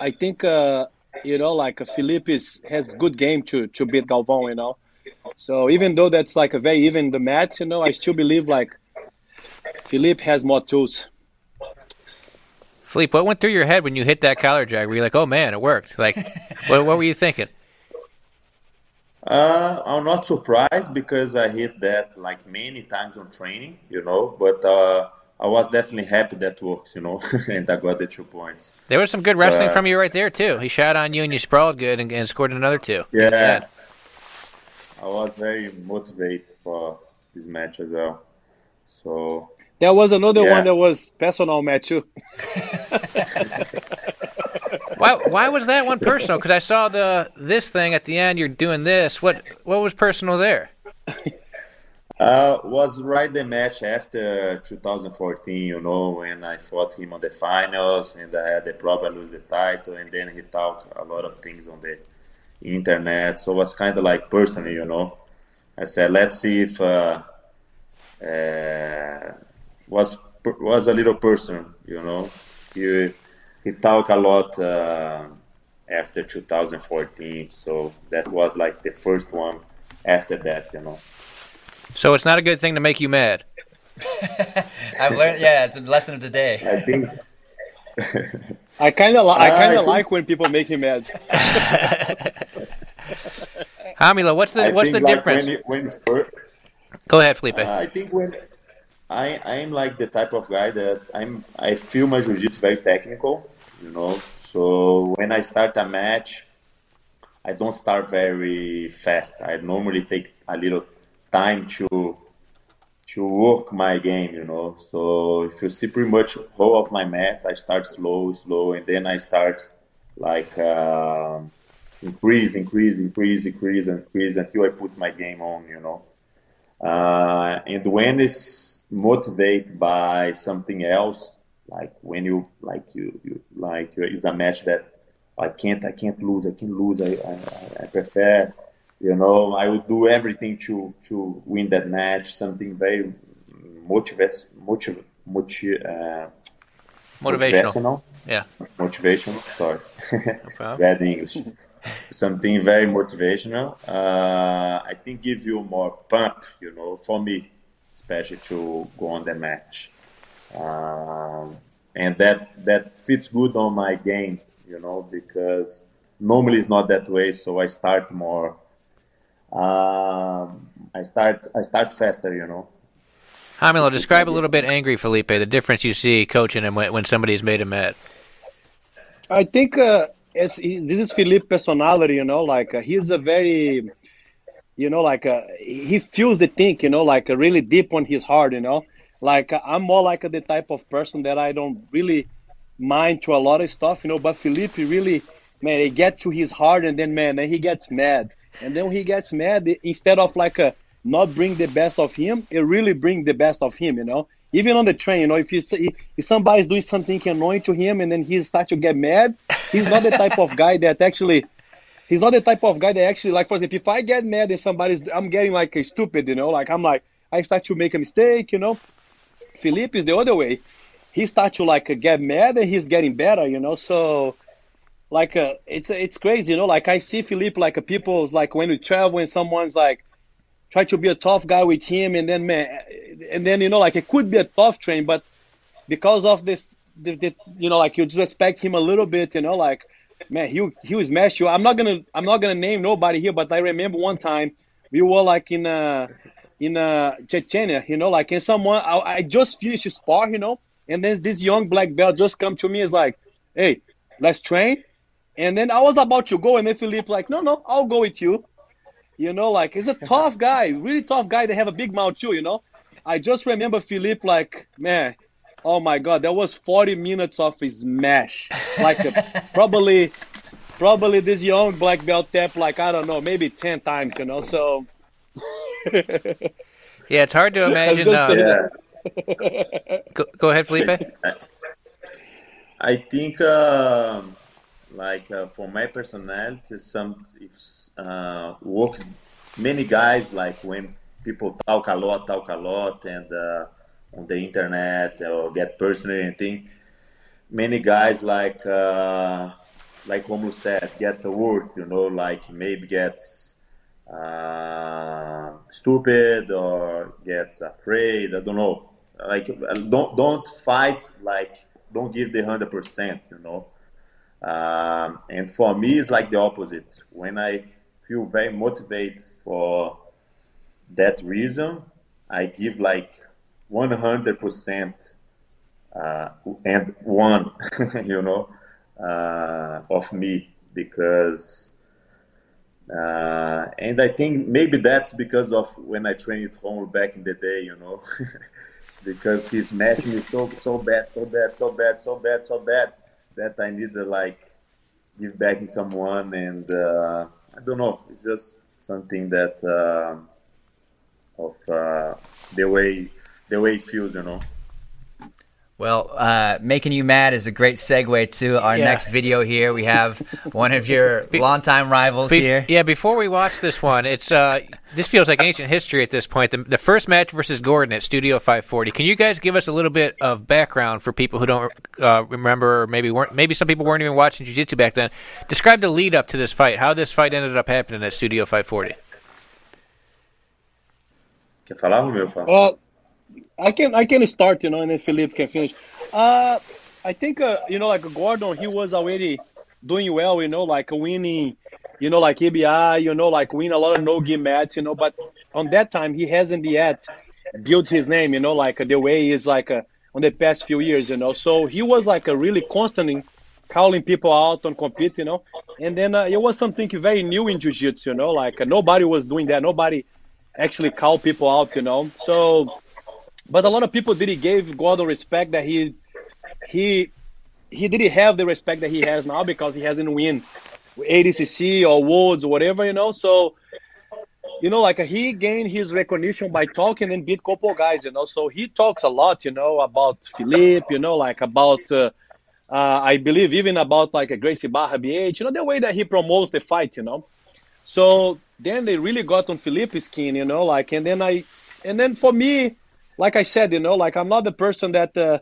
I think uh, you know like uh, Felipe is has good game to to beat Galvão. You know, so even though that's like a very even the match, you know, I still believe like Felipe has more tools. Felipe, what went through your head when you hit that collar drag? Were you like, "Oh man, it worked"? Like, what, what were you thinking? Uh, I'm not surprised because I hit that like many times on training, you know. But uh, I was definitely happy that works, you know, and I got the two points. There was some good wrestling uh, from you right there too. He shot on you and you sprawled good and, and scored another two. Yeah, yeah, I was very motivated for this match as well. So there was another yeah. one that was personal match too. why? Why was that one personal? Because I saw the this thing at the end. You're doing this. What? What was personal there? Uh, was right the match after 2014, you know, when I fought him on the finals and I had the problem lose the title, and then he talked a lot of things on the internet. So it was kind of like personal, you know. I said, let's see if uh, uh, was was a little personal, you know. He he talked a lot uh, after 2014, so that was like the first one. After that, you know. So it's not a good thing to make you mad. I've learned. Yeah, it's a lesson of the day. I think. I kind of li- I kind of like when people make you mad. Romulo, what's the I what's the like difference? When, when Go ahead, Felipe. Uh, I think when I I'm like the type of guy that I'm I feel my jiu-jitsu very technical, you know. So when I start a match, I don't start very fast. I normally take a little time to to work my game, you know. So if you see pretty much whole of my mats, I start slow, slow, and then I start like uh, increase, increase, increase, increase, increase until I put my game on, you know. Uh, and when it's motivated by something else, like when you like you, you like it's a match that I can't I can't lose I can't lose I, I, I prefer you know I would do everything to to win that match something very motivas motiv, motiv, uh, motivational. motivational yeah motivational sorry bad English something very motivational. Uh, I think give you more pump, you know, for me, especially to go on the match. Um, and that that fits good on my game, you know, because normally it's not that way. So I start more. Um, I start I start faster, you know. Romulo, describe a little bit angry Felipe. The difference you see coaching him when, when somebody's made him mad. I think uh, as he, this is Felipe personality, you know, like uh, he's a very, you know, like uh, he feels the thing, you know, like uh, really deep on his heart, you know. Like uh, I'm more like the type of person that I don't really mind to a lot of stuff, you know. But Felipe really, man, he gets to his heart, and then man, then he gets mad, and then he gets mad, instead of like uh, not bring the best of him, it really bring the best of him, you know even on the train, you know, if you see if somebody's doing something annoying to him and then he starts to get mad, he's not the type of guy that actually he's not the type of guy that actually like for example, if I get mad and somebody's I'm getting like a stupid, you know, like I'm like I start to make a mistake, you know. Felipe is the other way. He starts to like get mad and he's getting better, you know. So like uh, it's it's crazy, you know. Like I see Felipe like uh, people's like when we travel and someone's like try to be a tough guy with him, and then man, and then you know like it could be a tough train, but because of this, the, the, you know like you disrespect him a little bit, you know like man he he was smash you. I'm not gonna I'm not gonna name nobody here, but I remember one time we were like in uh in uh Chechnya, you know like and someone I, I just finished spar, you know, and then this young black belt just come to me is like, hey, let's train. And then I was about to go, and then Felipe like, no, no, I'll go with you. You know, like he's a tough guy, really tough guy. They have a big mouth too. You know, I just remember Felipe like, man, oh my god, that was 40 minutes of his mash. Like a, probably, probably this young black belt tap like I don't know, maybe 10 times. You know, so. yeah, it's hard to imagine. Uh, yeah. go, go ahead, Felipe. I think. Um like uh, for my personality some it's uh, work many guys like when people talk a lot talk a lot and uh, on the internet or get personal anything many guys like uh, like Romulo said get the word, you know, like maybe gets uh, stupid or gets afraid. I don't know. Like don't don't fight like don't give the hundred percent, you know. Um, and for me, it's like the opposite. When I feel very motivated for that reason, I give like 100% uh, and one, you know, uh, of me because, uh, and I think maybe that's because of when I trained home back in the day, you know, because he's matching me so so bad, so bad, so bad, so bad, so bad that I need to like give back in someone, and uh, I don't know, it's just something that uh, of the way the way it feels, you know. Well, uh, making you mad is a great segue to our yeah. next video. Here we have one of your Be- longtime rivals Be- here. Yeah, before we watch this one, it's uh, this feels like ancient history at this point. The, the, first match versus Gordon at Studio 540. Can you guys give us a little bit of background for people who don't uh, remember? Maybe weren't. Maybe some people weren't even watching jiu-jitsu back then. Describe the lead up to this fight. How this fight ended up happening at Studio 540. Quer falar, meu? Well, I can I can start, you know, and then Felipe can finish. Uh, I think uh, you know, like Gordon, he was already doing well, you know, like winning, you know, like EBI, you know, like win a lot of no gi mats, you know. But on that time, he hasn't yet built his name, you know, like the way is like uh, on the past few years, you know. So he was like a really constantly calling people out on compete, you know. And then uh, it was something very new in jiu-jitsu, you know, like nobody was doing that. Nobody actually call people out, you know. So but a lot of people didn't give Gordon respect that he he he didn't have the respect that he has now because he hasn't win ADCC or Worlds or whatever, you know. So you know, like he gained his recognition by talking and beat couple guys, you know. So he talks a lot, you know, about Felipe, you know, like about, uh, uh, I believe even about like a Gracie Barra BH, you know, the way that he promotes the fight, you know. So then they really got on Felipe's skin, you know, like, and then I, and then for me, like I said, you know, like I'm not the person that uh,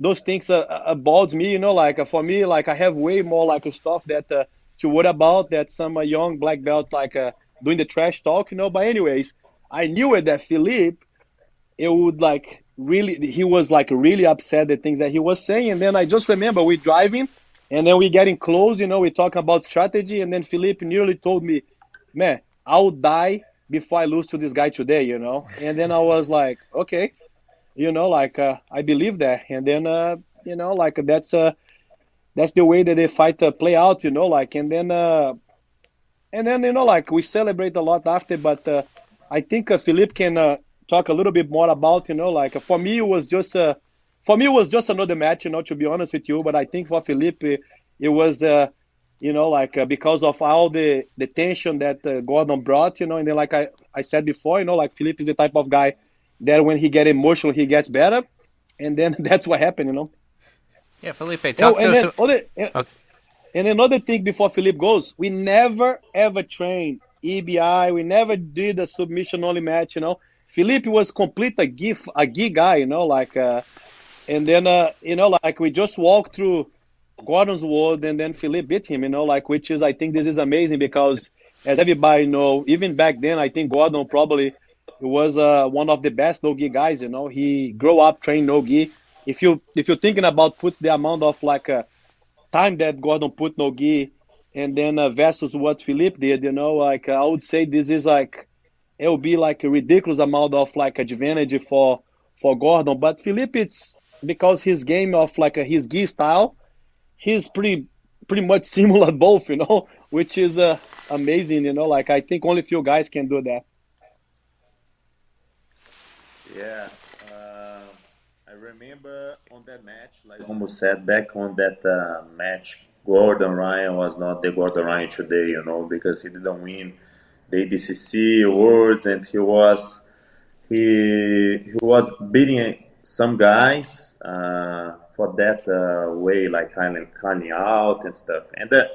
those things uh, about me, you know, like uh, for me, like I have way more like stuff that uh, to worry about that some uh, young black belt like uh, doing the trash talk, you know. But anyways, I knew it that Felipe, it would like really, he was like really upset the things that he was saying, and then I just remember we driving, and then we getting close, you know, we talking about strategy, and then Felipe nearly told me, man, I'll die before I lose to this guy today, you know. And then I was like, okay, you know, like uh, I believe that. And then, uh, you know, like that's uh, that's the way that they fight uh, play out, you know, like and then uh, and then you know, like we celebrate a lot after, but uh, I think uh, Felipe can uh, talk a little bit more about, you know, like for me it was just uh, for me it was just another match, you know, to be honest with you. But I think for Felipe it was. Uh, you know, like uh, because of all the the tension that uh, Gordon brought, you know, and then like I I said before, you know, like Felipe is the type of guy that when he get emotional, he gets better, and then that's what happened, you know. Yeah, Felipe, talk oh, and to us. Other, okay. And another thing before Felipe goes, we never ever trained EBI. We never did a submission only match, you know. Felipe was complete a gi a gi guy, you know, like, uh, and then uh, you know, like we just walked through Gordon's world, and then Felipe beat him. You know, like which is I think this is amazing because as everybody know, even back then I think Gordon probably was uh, one of the best no gi guys. You know, he grew up trained no gi. If you if you're thinking about put the amount of like uh, time that Gordon put no gi, and then uh, versus what Felipe did, you know, like I would say this is like it will be like a ridiculous amount of like advantage for for Gordon. But Felipe, it's because his game of like his gi style he's pretty pretty much similar both, you know, which is uh, amazing, you know. Like I think only few guys can do that. Yeah, uh, I remember on that match, like almost said back on that uh, match, Gordon Ryan was not the Gordon Ryan today, you know, because he didn't win the ADCC awards and he was he he was beating some guys. Uh, for that uh, way, like kind of calling out and stuff. And uh,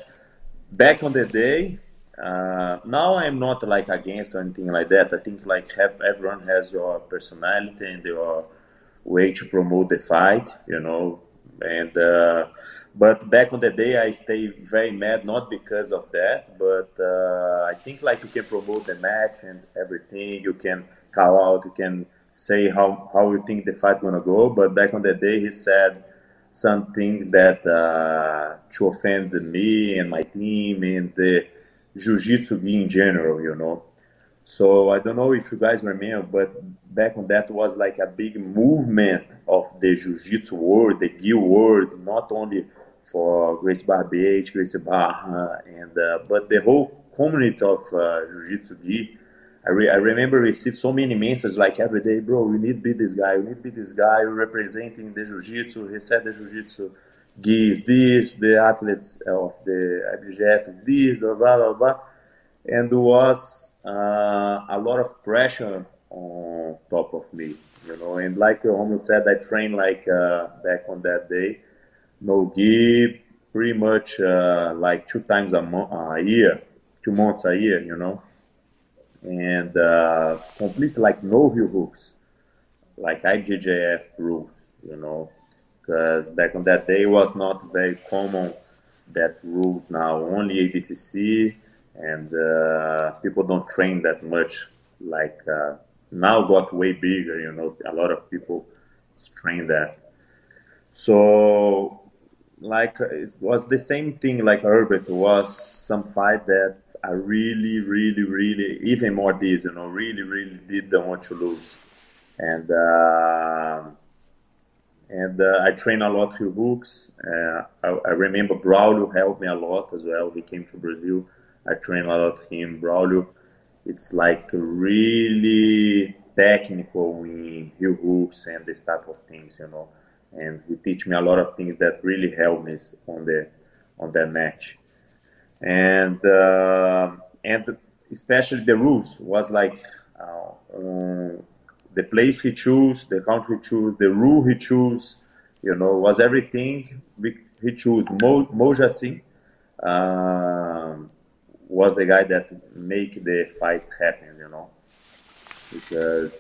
back on the day, uh, now I'm not like against or anything like that. I think like have, everyone has your personality and your way to promote the fight. You know, And uh, but back on the day, I stay very mad, not because of that, but uh, I think like you can promote the match and everything. You can call out, you can say how how you think the fight gonna go. But back on the day, he said some things that uh, to offend me and my team and the jiu-jitsu in general, you know. So I don't know if you guys remember, but back on that was like a big movement of the jiu-jitsu world, the gi world, not only for Gracie Barra BH, Gracie Barra, and uh, but the whole community of uh, jiu-jitsu gi. I, re- I remember received so many messages like every day, bro, we need to be this guy, we need to be this guy representing the jiu-jitsu. He said the jiu-jitsu gi is this, the athletes of the IBJJF is this, blah, blah, blah, blah. And there was uh, a lot of pressure on top of me, you know. And like Romulo said, I trained like uh, back on that day, no gi, pretty much uh, like two times a, mo- a year, two months a year, you know. And uh, completely like no heel hooks, like IBJJF rules, you know? Because back on that day was not very common that rules now. Only ADCC and uh, people don't train that much like uh, now got way bigger you know? A lot of people train that. So like it was the same thing like Erberth was some fight that I really really really even more did you know really really didn't want to lose and uh, and uh, I train a lot with hooks. Uh, I, I, remember Braulio helped me a lot as well. He came to Brazil. I train a lot with him. Braulio, it's like really technical in heel hooks and this type of things, you know. And he teach me a lot of things that really helped me on the on that match. And uh, and especially the rules was like. Um, the place he chose, the country he chose, the rule he chose, you know, was everything he chose. Mo, Moja Singh um, was the guy that make the fight happen, you know, because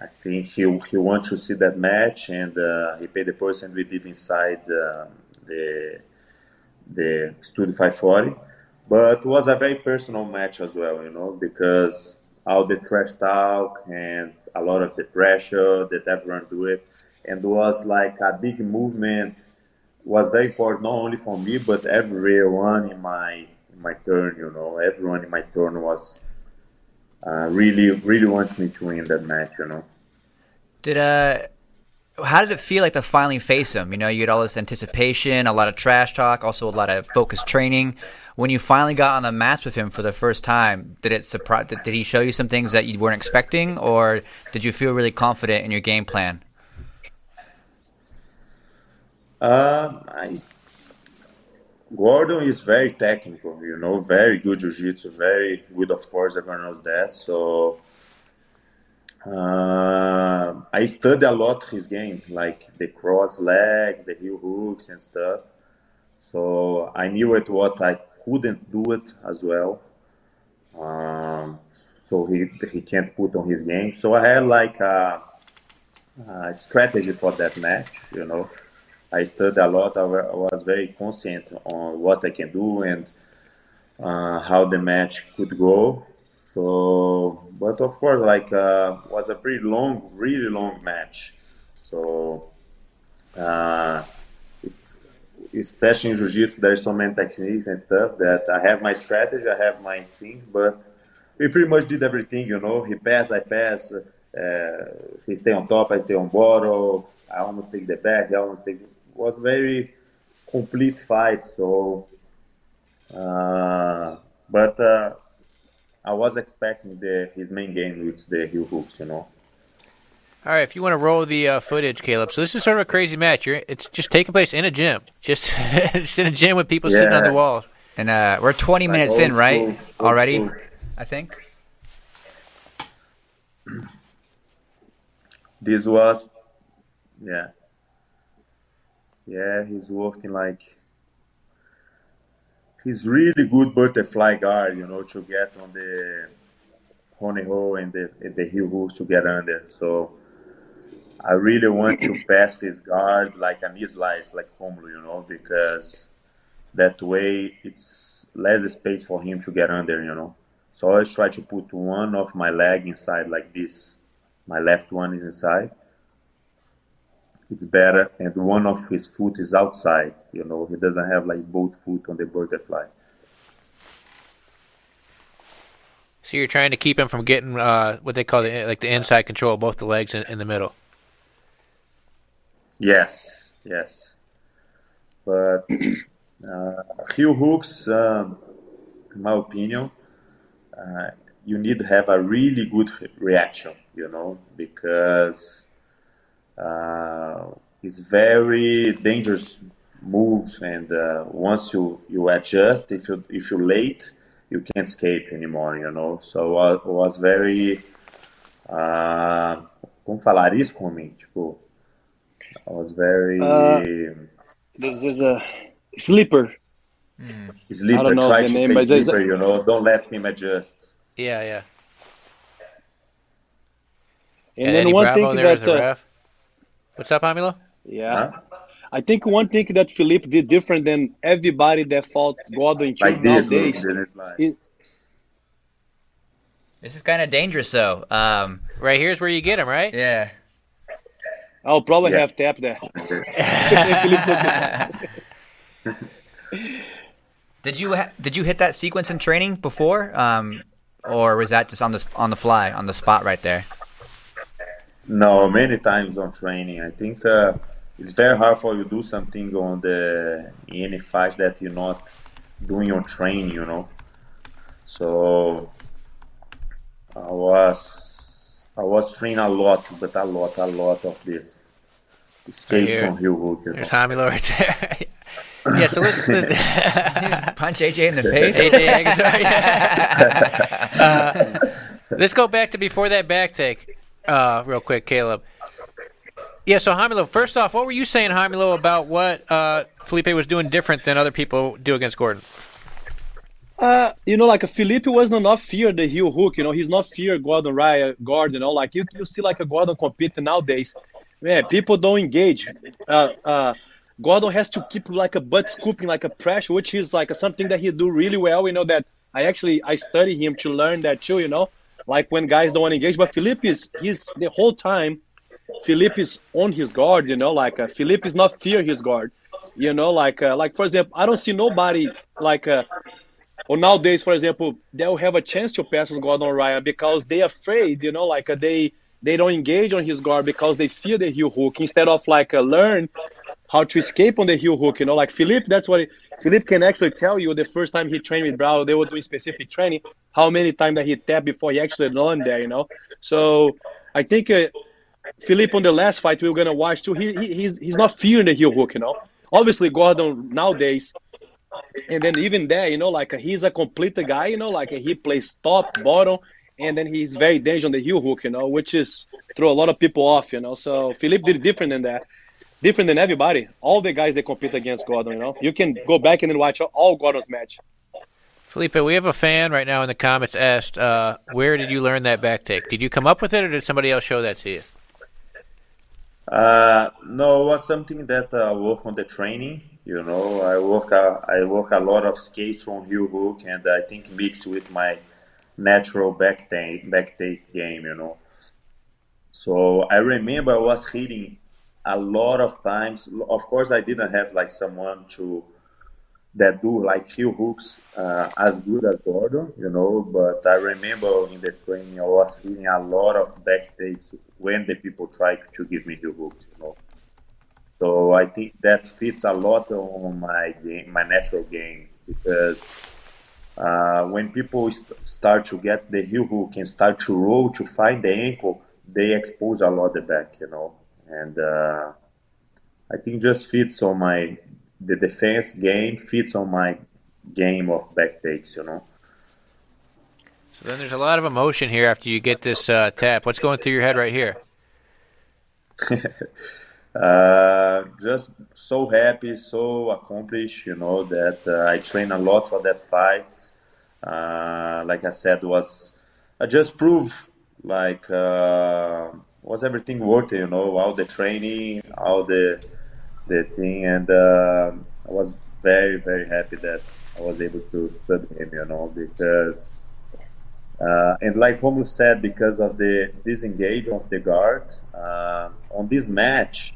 I think he he wants to see that match, and uh, he paid the person we did inside uh, the the Studio 540, but it was a very personal match as well, you know, because all the trash talk and a lot of the pressure that everyone do it, and was like a big movement. Was very important not only for me but everyone in my in my turn. You know, everyone in my turn was uh, really really wanted me to win that match. You know. Did uh how did it feel like to finally face him? You know, you had all this anticipation, a lot of trash talk, also a lot of focused training. When you finally got on the mats with him for the first time, did it surprise? Did, he show you some things that you weren't expecting, or did you feel really confident in your game plan? Um, I, Gordon is very technical, you know, very good jiu-jitsu, very good, of course, everyone knows that. So uh, I study a lot his game, like the cross legs, the heel hooks and stuff. So I knew it what I couldn't do it as well. Um, so he he can't put on his game. So I had like a, a strategy for that match. You know, I studied a lot. I was very conscious on what I can do and uh, how the match could go. So, but of course, like uh, was a pretty long, really long match. So uh, it's especially in jiu-jitsu, there's so many techniques and stuff that I have my strategy, I have my things, but we pretty much did everything. You know, he passed, I pass. Uh, he stay on top, I stay on bottom. I almost take the back. I almost take. Was very complete fight. So, uh, but uh, I was expecting the his main game with the heel hooks, you know. All right, if you want to roll the uh, footage, Caleb. So this is sort of a crazy match. You're, it's just taking place in a gym, just, just in a gym with people yeah. sitting on the wall. And uh, we're 20 like minutes in, right? School, Already, school. I think. This was, yeah, yeah. He's working like he's really good butterfly guard, you know, to get on the honey hole and the, the heel hooks to get under. So I really want to pass his guard like a knee slice, like Romulo, you know, because that way it's less space for him to get under, you know. So I always try to put one of my leg inside like this. My left one is inside. It's better, and one of his foot is outside. You know, he doesn't have like both foot on the butterfly. So you're trying to keep him from getting uh, what they call the like the inside control of both the legs in, in the middle. Yes, yes. But uh, heel hooks, um, in my opinion, uh, you need to have a really good reaction, you know, because uh, it's very dangerous moves, and uh, once you you adjust, if you if you're late, you can't escape anymore, you know. So I was very uh, como falar isso com mim, tipo I was very. Uh, this is a sleeper. Mm. Sleeper. I don't Try the name, but sleeper. A... You know, don't let him adjust. Yeah, yeah. And, and then one Bravo thing that. Uh, What's up, Romulo? Yeah. Huh? I think one thing that Felipe did different than everybody that fought Gordon like this, nowadays. Is, this is kind of dangerous, though. Um, right here's where you get him, right? Yeah. I'll probably yeah. have tap there. did you ha- did you hit that sequence in training before, um, or was that just on the on the fly on the spot right there? No, many times on training. I think uh, it's very hard for you to do something on the any fight that you're not doing on training. You know, so I was I was training a lot, but a lot, a lot of this. Escape from heel hook. There's Romulo right there. yeah, so let's, let's punch AJ in the face. AJ, sorry. uh, let's go back to before that back take, uh, real quick, Caleb. Yeah, so Romulo, first off, what were you saying, Romulo, about what uh, Felipe was doing different than other people do against Gordon? Uh, you know, like Felipe was not fear the heel hook. You know, he's not fear Gordon Ryan, Gordon. You know, like you you see like a Gordon competing nowadays. Man, people don't engage. Uh, uh, Gordon has to keep like a butt scooping, like a pressure, which is like something that he do really well. You know that I actually I study him to learn that too. You know, like when guys don't engage, but Felipe is he's the whole time. Felipe is on his guard. You know, like uh, Felipe is not fear his guard. You know, like uh, like for example, I don't see nobody like uh, or nowadays, for example, they'll have a chance to pass Gordon Ryan because they afraid, you know, like uh, they they don't engage on his guard because they fear the heel hook instead of like uh, learn how to escape on the heel hook. You know, like Felipe, that's what Felipe can actually tell you the first time he trained with Brow, they were doing specific training, how many times that he tapped before he actually learned there. You know, so I think uh, Felipe on the last fight we were gonna watch too. He, he he's he's not fearing the heel hook. You know, obviously Gordon nowadays and then even there, you know, like he's a complete guy, you know, like he plays top, bottom, and then he's very dangerous on the heel hook, you know, which is throw a lot of people off, you know. So Felipe did different than that, different than everybody. All the guys that compete against Gordon, you know, you can go back and then watch all Gordon's match. Felipe, we have a fan right now in the comments asked, uh, "Where did you learn that back take? Did you come up with it, or did somebody else show that to you?" Uh, no, it was something that I uh, work on the training. You know, I work a, I work a lot of skates from heel hook, and I think mix with my natural back take back take game. You know, so I remember I was hitting a lot of times. Of course, I didn't have like someone to that do like heel hooks uh, as good as Gordon, you know. But I remember in the training I was hitting a lot of back takes when the people try to give me heel hooks, you know. So I think that fits a lot on my game, my natural game, because uh, when people st- start to get the heel hook and start to roll to find the ankle, they expose a lot the back, you know, and uh, I think just fits on my the defense game fits on my game of back takes, you know. So then there's a lot of emotion here after you get this uh, tap. What's going through your head right here? Uh, just so happy, so accomplished. You know that uh, I trained a lot for that fight. Uh, like I said, was I just prove like uh, was everything worth it. You know, all the training, all the the thing, and uh, I was very very happy that I was able to study him. You know, because. Uh, and like Romulo said, because of the disengage of the guard uh, on this match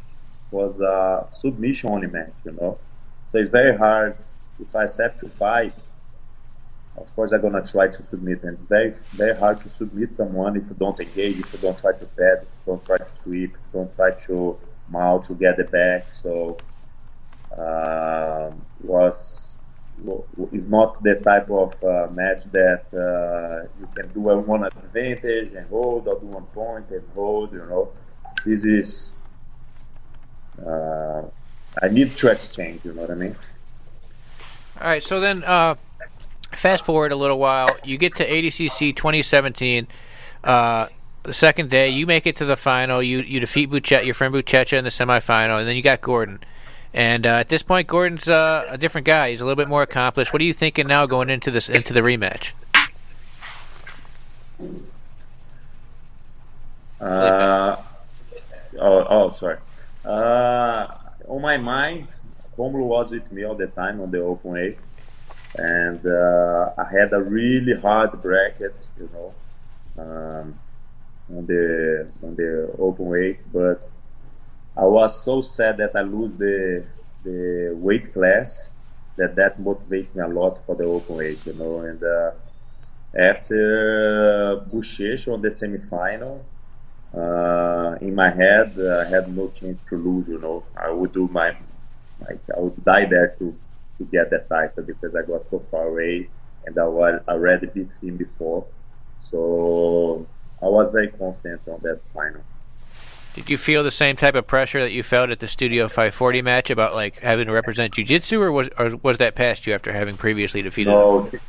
was a submission only match, you know. So it's very hard if I accept to fight of course I'm gonna try to submit and it's very very hard to submit someone if you don't engage, if you don't try to pad, if you don't try to sweep, if you don't try to mount to get the back. So uh, was is not the type of uh, match that uh, you can do a one advantage and hold or do one point and hold. You know, this is uh, I need to exchange. You know what I mean? All right. So then, uh, fast forward a little while, you get to ADCC 2017. Uh, the second day, you make it to the final. You you defeat Buchet, your friend Buchecha in the semifinal, and then you got Gordon. And uh, at this point, Gordon's uh, a different guy. He's a little bit more accomplished. What are you thinking now going into this into the rematch? Uh, oh, oh, sorry. Uh, on my mind, Romulo was with me all the time on the open weight and uh, I had a really hard bracket, you know, um, on the on the open weight, but I was so sad that I lose the the weight class that that motivates me a lot for the open weight, you know, and uh, after Buchecha on the semifinal, uh, in my head, uh, I had no chance to lose. You know, I would do my, like, I would die there to to get that title because I got so far away and I was already beat him before. So I was very confident on that final. Did you feel the same type of pressure that you felt at the Studio 540 match about like having to represent jiu-jitsu, or was or was that past you after having previously defeated? No, him?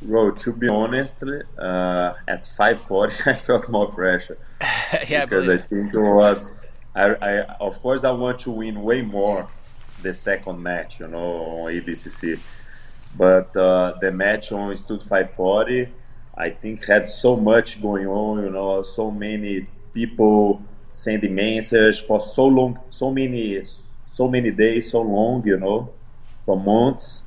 bro. To be honest, uh, at 540, I felt more pressure. yeah, because I, I think it was. I, I of course I want to win way more the second match, you know, on ADCC. But uh, the match on Stud 540, I think had so much going on, you know, so many people sending messages for so long, so many, so many days, so long, you know, for months,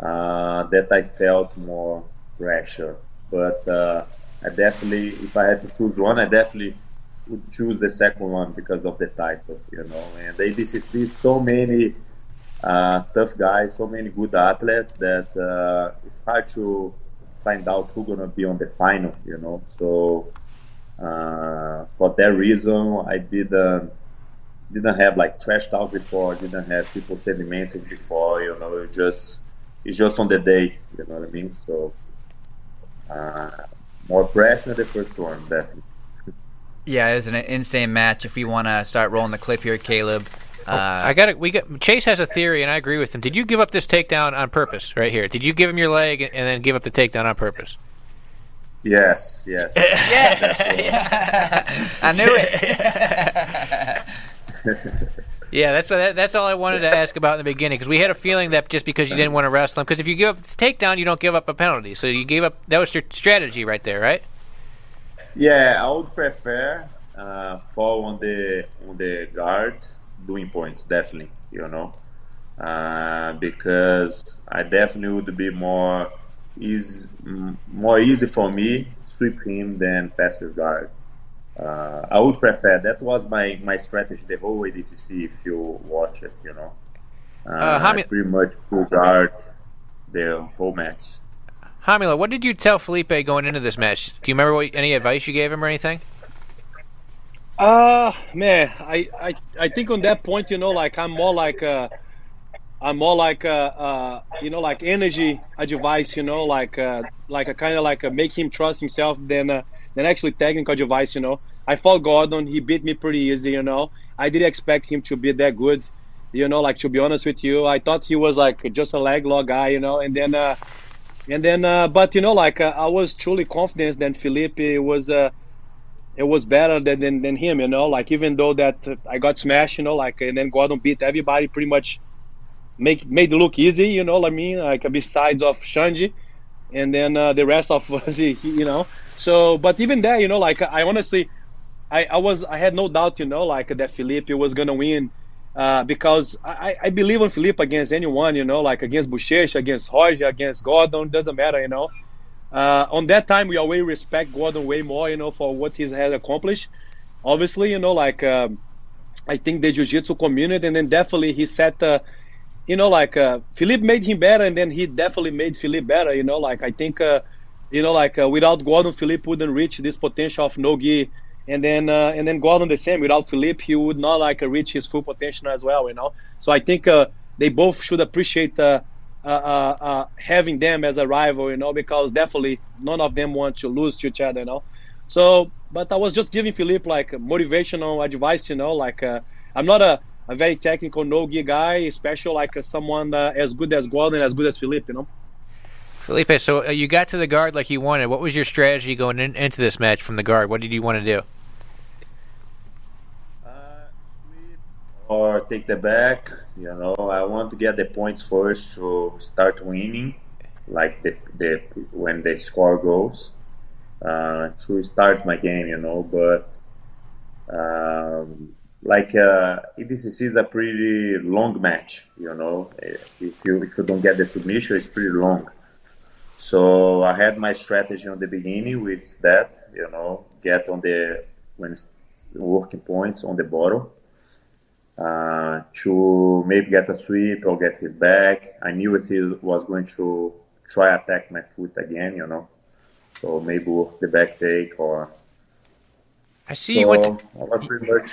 uh, that I felt more pressure. But uh, I definitely, if I had to choose one, I definitely would choose the second one because of the title, you know. And ADCC, so many uh, tough guys, so many good athletes that uh, it's hard to find out who's gonna be on the final, you know. So uh, for that reason, I didn't didn't have like trash talk before, didn't have people sending message before, you know. It just it's just on the day, you know what I mean. So uh, more pressure the first one, definitely. Yeah, it was an insane match. If we want to start rolling the clip here, Caleb, uh, I got it. We got Chase has a theory, and I agree with him. Did you give up this takedown on purpose, right here? Did you give him your leg and then give up the takedown on purpose? Yes, yes, yes. I knew it. yeah, that's that's all I wanted to ask about in the beginning because we had a feeling that just because you didn't want to wrestle him, because if you give up the takedown, you don't give up a penalty. So you gave up. That was your strategy right there, right? Yeah, I would prefer uh, fall on the on the guard doing points, definitely, you know, uh, because I definitely would be more is more easy for me sweep him than pass his guard. Uh, I would prefer that was my my strategy the whole ADCC if you watch it, you know. Uh, uh, I pretty much pull guard the whole match. Romulo, what did you tell Felipe going into this match? Do you remember what, any advice you gave him or anything? Uh man, I, I I think on that point, you know, like I'm more like uh I'm more like a, uh, you know like energy advice, you know, like uh, like a kind of like a make him trust himself than uh, than actually technical advice, you know. I fought Gordon, he beat me pretty easy, you know. I didn't expect him to be that good, you know. Like to be honest with you, I thought he was like just a leg lock guy, you know. And then uh, and then uh, but you know like uh, I was truly confident that Felipe was uh it was better than, than, than him, you know. Like even though that uh, I got smashed, you know, like and then Gordon beat everybody pretty much, make made it look easy, you know what I mean? Like besides of Xande, and then uh, the rest of you know. So, but even there, you know, like I honestly, I, I was I had no doubt, you know, like that Felipe was gonna win. Uh, because I, I believe in Felipe against anyone, you know, like against Buchecha, against Roger, against Gordon, doesn't matter, you know. Uh, on that time, we always respect Gordon way more, you know, for what he has accomplished. Obviously, you know, like um, I think the jiu-jitsu community, and then definitely he set, uh, you know, like uh, Felipe made him better, and then he definitely made Felipe better, you know, like I think, uh, you know, like uh, without Gordon, Felipe wouldn't reach this potential of Nogi and then uh, and then Gordon the same. Without Felipe, he would not like reach his full potential as well. You know, so I think uh, they both should appreciate Uh, uh, uh, having them as a rival. You know, because definitely none of them want to lose to each other. You know, so but I was just giving Felipe like motivational advice. You know, like I'm not a, a very technical no gi guy, especially like someone as good as Gordon, as good as Felipe. You know. Felipe, so you got to the guard like you wanted. What was your strategy going in, into this match from the guard? What did you want to do? Or take the back. You know, I want to get the points first to start winning, like the the when the score goes, uh, to start my game. You know, but um, like uh, ADCC is a pretty long match. You know, if you if you don't get the submission, it's pretty long. So I had my strategy on the beginning, with that you know, get on the when working points on the bottom uh, to maybe get a sweep or get his back. I knew if he was going to try attack my foot again, you know. So maybe the back take or. I see so you went. To.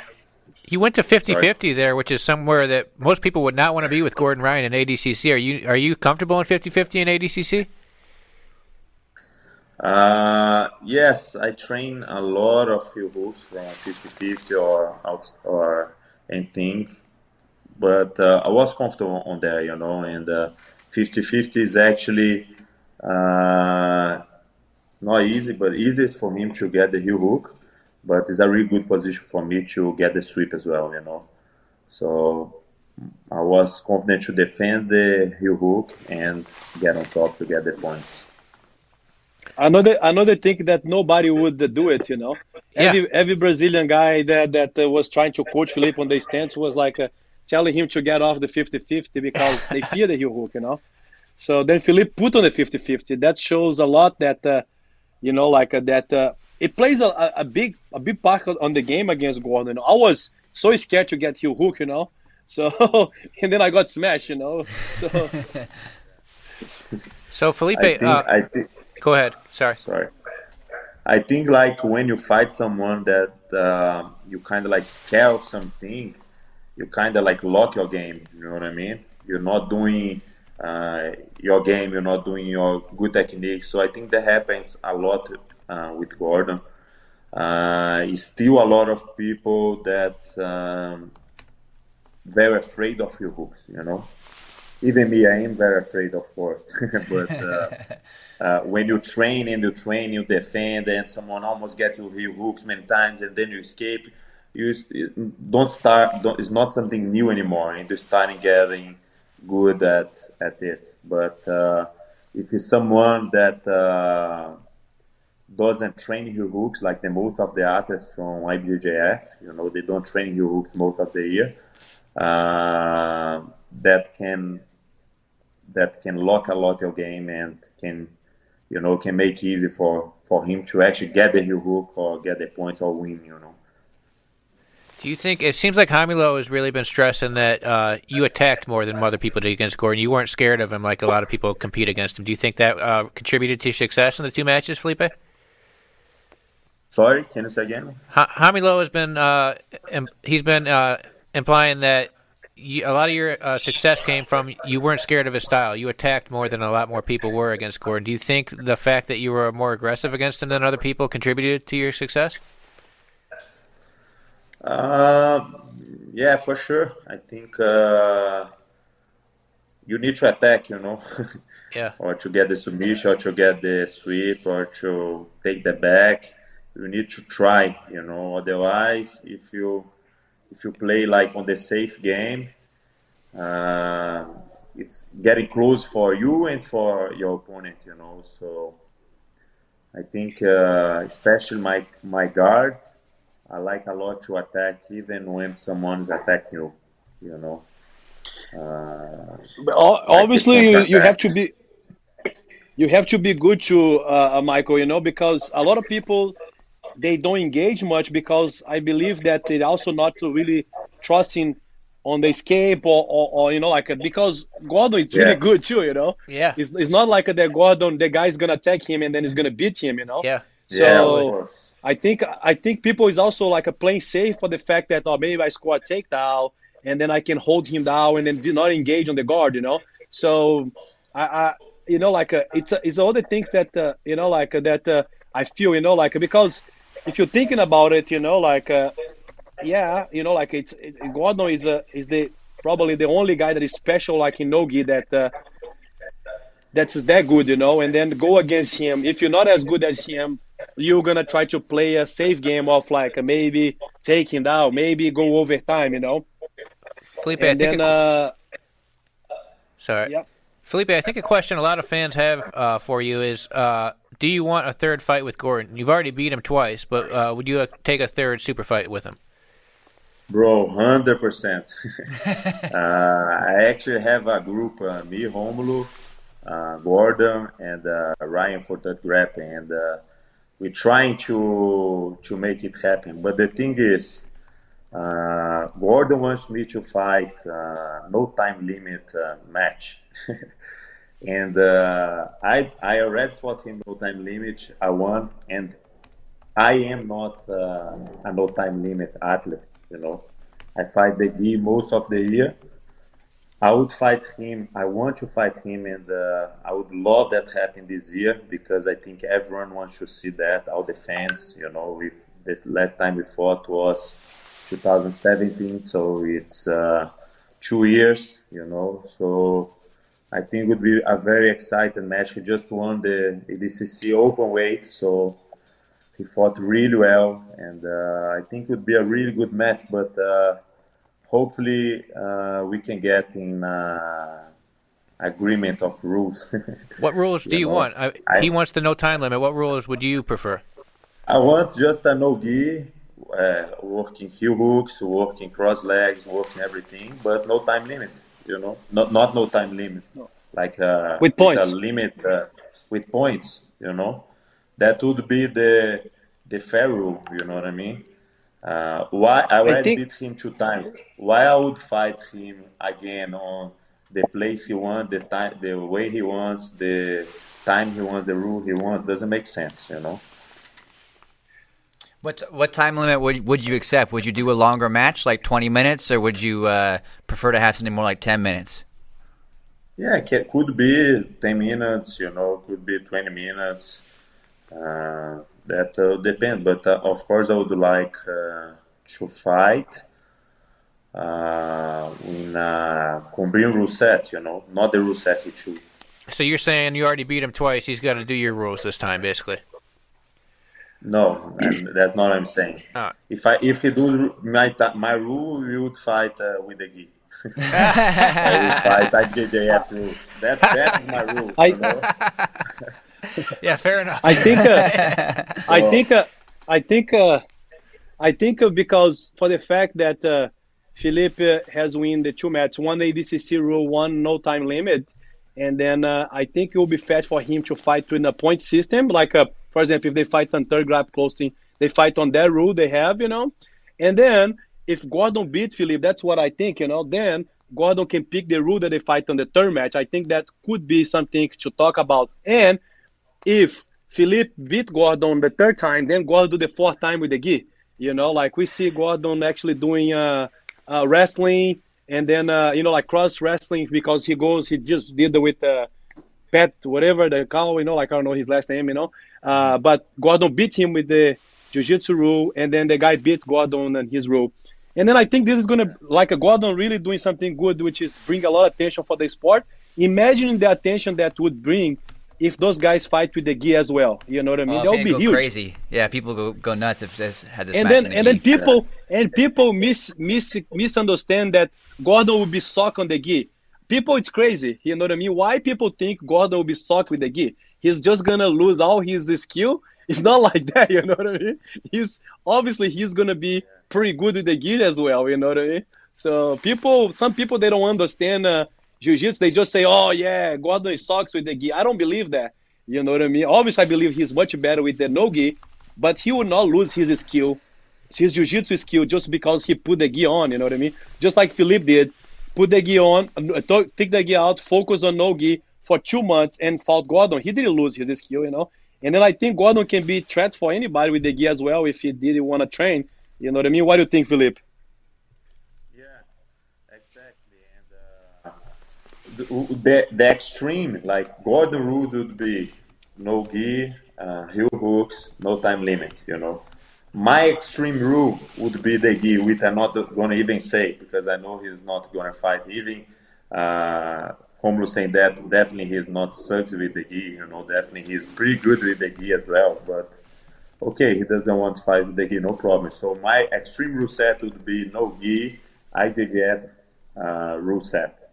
You went to 50-50 there, which is somewhere that most people would not want to be with Gordon Ryan in ADCC. Are you are you comfortable in 50-50 in ADCC? Uh, yes, I train a lot of heel hooks from 50-50 or or anything. But uh, I was comfortable on there, you know, and 50-50 uh, is actually uh, not easy, but easiest for him to get the heel hook. But it's a really good position for me to get the sweep as well, you know. So I was confident to defend the heel hook and get on top to get the points. Another another thing that nobody would do it, you know. Yeah. Every every Brazilian guy that that uh, was trying to coach Felipe on the stance was like uh, telling him to get off the 50-50 because they fear the heel hook, you know. So then Felipe put on the 50-50. That shows a lot that uh, you know, like uh, that uh, it plays a, a big a big part on the game against Gordon. I was so scared to get heel hook, you know. So and then I got smashed, you know. So. so Felipe, I think, uh, I think Go ahead. Sorry. Sorry. I think like when you fight someone that uh, you kind of like scale something, you kind of like lock your game. You know what I mean? You're not doing uh, your game. You're not doing your good technique. So I think that happens a lot uh, with Gordon. Uh, still a lot of people that um, very afraid of your hooks. You know, even me, I am very afraid, of course. but uh, uh, when you train and you train, you defend, and someone almost gets you heel hooks many times, and then you escape. You don't start. Don't, it's not something new anymore, and you starting getting good at at it. But uh, if it's someone that uh, doesn't train heel hooks like the most of the artists from IBJJF, you know, they don't train heel hooks most of the year. Uh, that can that can lock a lot your game and can you know can make easy for for him to actually get the heel hook or get the points or win you know do you think it seems like Romulo has really been stressing that uh, you attacked more than other people did against Gordon? You weren't scared of him like a lot of people compete against him. Do you think that uh, contributed to success in the two matches, Felipe? Sorry, can you say again? Romulo has been uh, he's been uh, implying that you, a lot of your uh, success came from you weren't scared of his style. You attacked more than a lot more people were against Gordon. Do you think the fact that you were more aggressive against him than other people contributed to your success? Uh, yeah, for sure. I think uh, you need to attack, you know. yeah. or to get the submission, or to get the sweep, or to take the back. You need to try, you know. Otherwise, if you if you play like on the safe game, uh, it's getting close for you and for your opponent, you know. So I think, uh, especially my my guard, I like a lot to attack, even when someone's attacking you. You know. Uh, obviously, you, you have to be you have to be good to uh, Michael. You know, because a lot of people they don't engage much because I believe that they also not to really trusting on the escape or, or, or, you know like because Gordon is really yes. good too you know? Yeah. It's, it's not like that Gordon the guy is gonna attack him and then he's gonna beat him you know? Yeah. So yeah, I think I think people is also like a playing safe for the fact that oh maybe I score a takedown and then I can hold him down and then do not engage on the guard you know? So I, I you know like uh, it's uh, it's all the things that uh, you know like uh, that uh, I feel you know like because if you're thinking about it you know like uh, yeah, you know, like it's it, Gordon is a is the probably the only guy that is special like in Nogi that uh, that's that good, you know. And then go against him. If you're not as good as him, you're gonna try to play a safe game of like maybe take him down, maybe go overtime, you know. Felipe, and I think. Then, a... uh, sorry. Yep. Felipe, I think a question a lot of fans have uh, for you is uh, do you want a third fight with Gordon? You've already beat him twice, but uh, would you take a third super fight with him? Bro, hundred percent. Uh, I actually have a group, uh, me, Romulo, uh, Gordon, and uh, Ryan for that grab, and uh, we're trying to to make it happen. But the thing is, uh, Gordon wants me to fight no time limit match. and I I already fought him no time limit. I won, and I am not a no time limit athlete you know. I fight the Gi most of the year. I would fight him. I want to fight him, and uh, I would love that happen this year because I think everyone wants to see that. All the fans, you know, with the last time we fought was 2017, so it's uh, two years, you know. So I think it would be a very exciting match. He just won the ADCC open weight, so he fought really well, and uh, I think it would be a really good match. But uh, hopefully, uh, we can get in uh, agreement of rules. what rules do you, know? want? I, I, he wants the no time limit. What rules would you prefer? I want just a no gi, uh, working heel hooks, working cross legs, working everything, but no time limit. You know, not not no time limit, no. like uh, with points, with limit with points. You know that would be the the fair rule. You know what I mean? Uh, why I already I think... beat him two times. Why I would fight him again on the place he wants, the time, the way he wants, the time he wants, the rule he wants doesn't make sense. You know. What what time limit would would you accept? Would you do a longer match, like twenty minutes, or would you uh, prefer to have something more like ten minutes? Yeah, it could be ten minutes. You know, could be twenty minutes. Uh, that uh, depends, but uh, of course I would like to fight in a combined rule set, you know, not the rule set he choose. So you're saying you already beat him twice. He's got to do your rules this time, basically. No, that's not what I'm saying. Oh. If I if he does my my rule, we would fight uh, with the gi. I would fight IBJJF rules. That's that's my rule. I, you know? yeah, fair enough. I think. Uh, I think. Uh, I think. Uh, I think uh, because for the fact that uh, Felipe has won the two matches, one ADCC rule, one no time limit, and then uh, I think it will be fair for him to fight in a point system. Like, uh, for example, if they fight on third grab closing, they fight on that rule they have, you know. And then if Gordon beat Felipe, that's what I think, you know. Then Gordon can pick the rule that they fight on the third match. I think that could be something to talk about. And if Felipe beat Gordon the third time, then Gordon do the fourth time with the gi. You know, like we see Gordon actually doing uh, uh, wrestling and then uh, you know like cross wrestling because he goes he just did with uh, Pat whatever the call you know like I don't know his last name you know uh, but Gordon beat him with the jiu-jitsu rule and then the guy beat Gordon and his rule and then I think this is gonna like a Gordon really doing something good which is bring a lot of attention for the sport imagine the attention that would bring if those guys fight with the gi as well. You know what I mean? Oh, They'll be huge. Crazy. Yeah, people go go nuts if this had this. And then and then people and people mis, mis misunderstand that Gordon will be sock on the gi. people, it's crazy. You know what I mean? Why people think Gordon will be soft with the gi? He's just gonna lose all his skill. It's not like that. You know what I mean? He's obviously he's gonna be pretty good with the gi as well. You know what I mean? So people, some people they don't understand uh, jiu-jitsu. They just say, "Oh yeah, Gordon sucks with the gi." I don't believe that. You know what I mean? Obviously, I believe he's much better with the no gi, but he will not lose his skill, his jiu-jitsu skill, just because he put the gi on. You know what I mean? Just like Felipe did, put the gi on, uh, take the gi out, focus on no gi for two months, and fought Gordon. He didn't lose his skill, you know. And then I think Gordon can be threat for anybody with the gi as well if he didn't want to train. You know what I mean? What do you think, Felipe? yeah the, the extreme, like Gordon rules would be no gi, uh, heel hooks, no time limit, you know. My extreme rule would be the gi, which I'm not going to even say because I know he's not going to fight even. Uh, Romulo saying that definitely he's not sucks with the gi, you know, definitely he's pretty good with the gi as well, but okay, he doesn't want to fight with the gi, no problem. So my extreme rule set would be no gi, IBJJF uh, rule set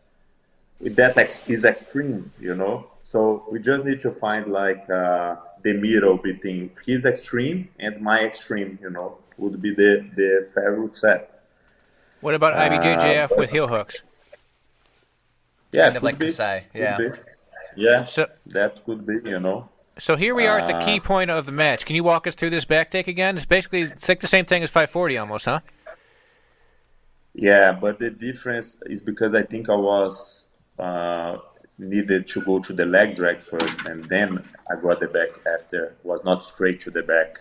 that ex- is extreme, you know. So we just need to find like uh, the middle between his extreme and my extreme, you know, would be the the fair rule set. What about IBJJF uh, with heel hooks? Yeah, kind of like be, Kasai. Yeah, yeah. So that could be, you know. So here we are at the key uh, point of the match. Can you walk us through this back take again? It's basically it's like the same thing as 540 almost, huh? Yeah, but the difference is because I think I was uh, needed to go to the leg drag first, and then I got the back after. Was not straight to the back.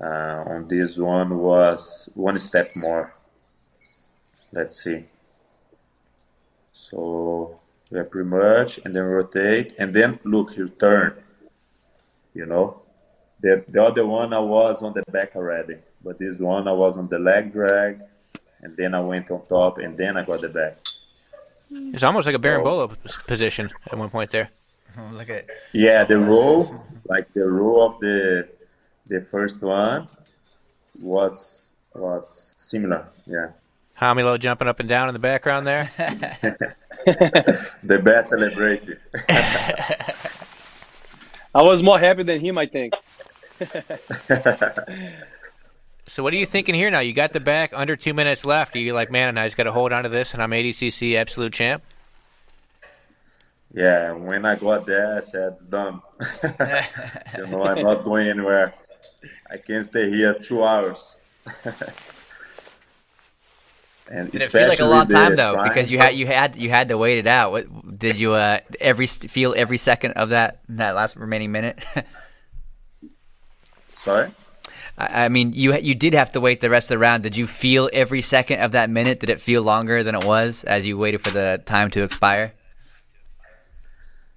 Uh, on this one was one step more. Let's see. So yeah, pretty much, and then rotate, and then look, you turn. You know, the the other one I was on the back already, but this one I was on the leg drag, and then I went on top, and then I got the back. It's almost like a berimbolo position at one point there. Look at yeah, the row, like the row of the the first one, was was similar. Yeah. Romulo jumping up and down in the background there. the best celebrated. I was more happy than him, I think. So what are you thinking here now? You got the back under two minutes left. Are you like, man, and I just got to hold on to this, and I'm ADCC absolute champ? Yeah, when I got there, I said it's done. you know, I'm not going anywhere. I can stay here two hours. And did it feel like a long time though? Because you had you had you had to wait it out. What did you uh, every feel every second of that that last remaining minute? Sorry. I mean, you you did have to wait the rest of the round. Did you feel every second of that minute? Did it feel longer than it was as you waited for the time to expire?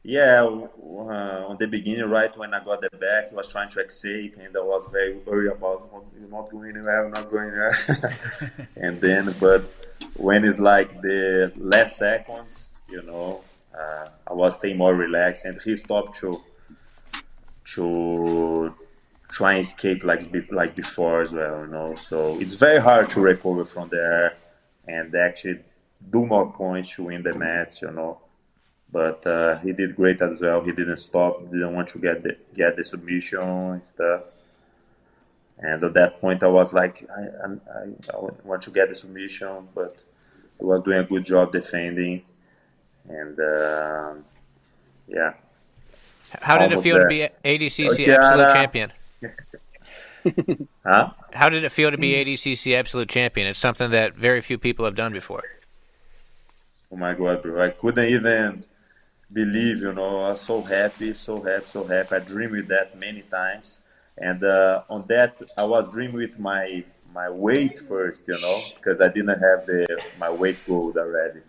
Yeah, uh, on the beginning, right when I got the back, he was trying to escape, and I was very worried about not going anywhere, not going anywhere. and then, but when it's like the last seconds, you know, uh, I was staying more relaxed, and he stopped to to try and escape like like before as well. You know, so it's very hard to recover from there and actually do more points to win the match. You know, but uh, he did great as well. He didn't stop. Didn't want to get the get the submission and stuff. And at that point, I was like, I, I, I want to get the submission, but he was doing a good job defending. And uh, yeah. How did it feel there. to be ADCC okay, absolute uh, champion? huh? How did it feel to be ADCC absolute champion? It's something that very few people have done before. Oh my god, bro! I couldn't even believe. You know, I was so happy, so happy, so happy. I dreamed with that many times, and uh, on that, I was dreaming with my my weight first. You know, because I didn't have the my weight goals already.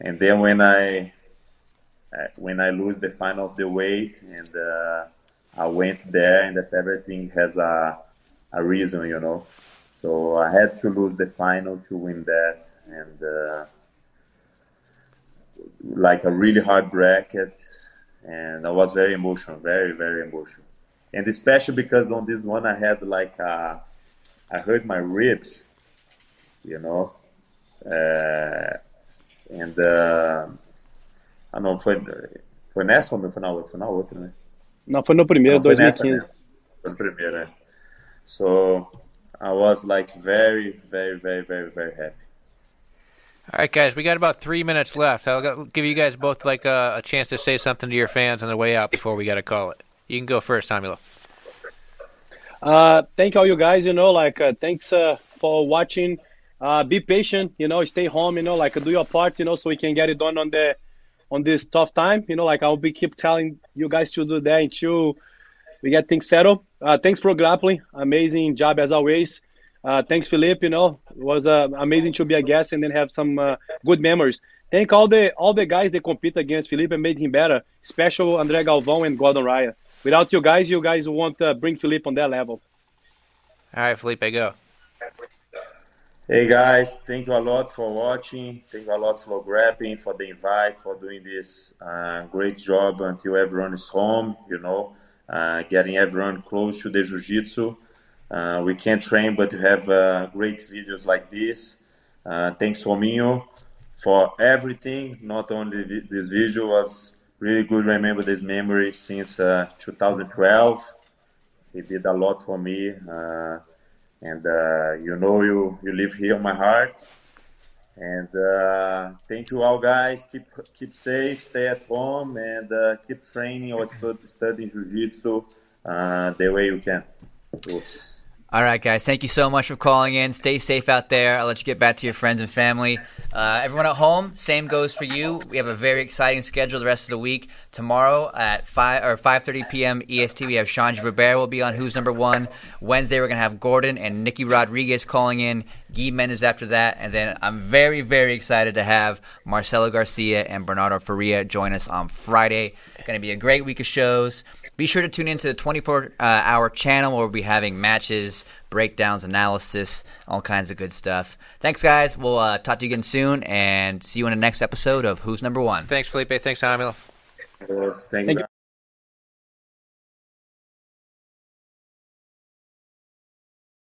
And then when I when I lose the final of the weight and uh, I went there, and that's everything has a a reason, you know. So I had to lose the final to win that, and uh, like a really hard bracket, and I was very emotional, very very emotional, and especially because on this one I had like a, I hurt my ribs, you know. Uh, And, uh, ah, não, foi, foi nessa ou foi na outra? Foi na outra, né? Não, foi no primeiro, não, 2015. Nessa, né? Foi no primeiro, né? So, I was like very, very, very, very, very happy. All right, guys, we got about three minutes left. I'll give you guys both like a, a chance to say something to your fans on the way out before we got to call it. You can go first, Romulo. Uh, thank all you guys. You know, like uh, thanks uh, for watching. Uh, be patient. You know, stay home. You know, like do your part. You know, so we can get it done on the on this tough time. You know, like I'll be keep telling you guys to do that until we get things settled. Uh, thanks for grappling. Amazing job as always. Uh, thanks, Felipe. You know, it was uh, amazing to be a guest and then have some uh, good memories. Thank all the all the guys that compete against Felipe and made him better, Special André Galvão and Gordon Ryan. Without you guys, you guys won't uh, bring Felipe on that level. All right, Felipe, go. Hey guys, thank you a lot for watching. Thank you a lot for grabbing, for the invite, for doing this uh, great job until everyone is home. You know, uh, getting everyone close to the jiu-jitsu. Uh, we can't train, but you have uh, great videos like this. Uh, thanks, Rominho, for everything. Not only this video was really good. Remember this memory since uh, 2012. He did a lot for me, uh, and uh, you know you you live here in my heart. And thank you all, guys. Keep keep safe, stay at home, and keep training or studying jiu-jitsu the way you can. Oops. All right, guys. Thank you so much for calling in. Stay safe out there. I'll let you get back to your friends and family. Uh, everyone at home, same goes for you. We have a very exciting schedule the rest of the week. Tomorrow at five or five thirty p.m. EST, we have Xande Ribeiro will be on Who's Number One. Wednesday, we're gonna have Gordon and Nicky Rodriguez calling in. Gui Mendes after that, and then I'm very, very excited to have Marcelo Garcia and Bernardo Faria join us on Friday. Going to be a great week of shows. Be sure to tune into the 24 uh, hour channel where we'll be having matches, breakdowns, analysis, all kinds of good stuff. Thanks, guys. We'll uh, talk to you again soon and see you in the next episode of Who's Number One. Thanks, Felipe. Thanks, Romulo. Thank you.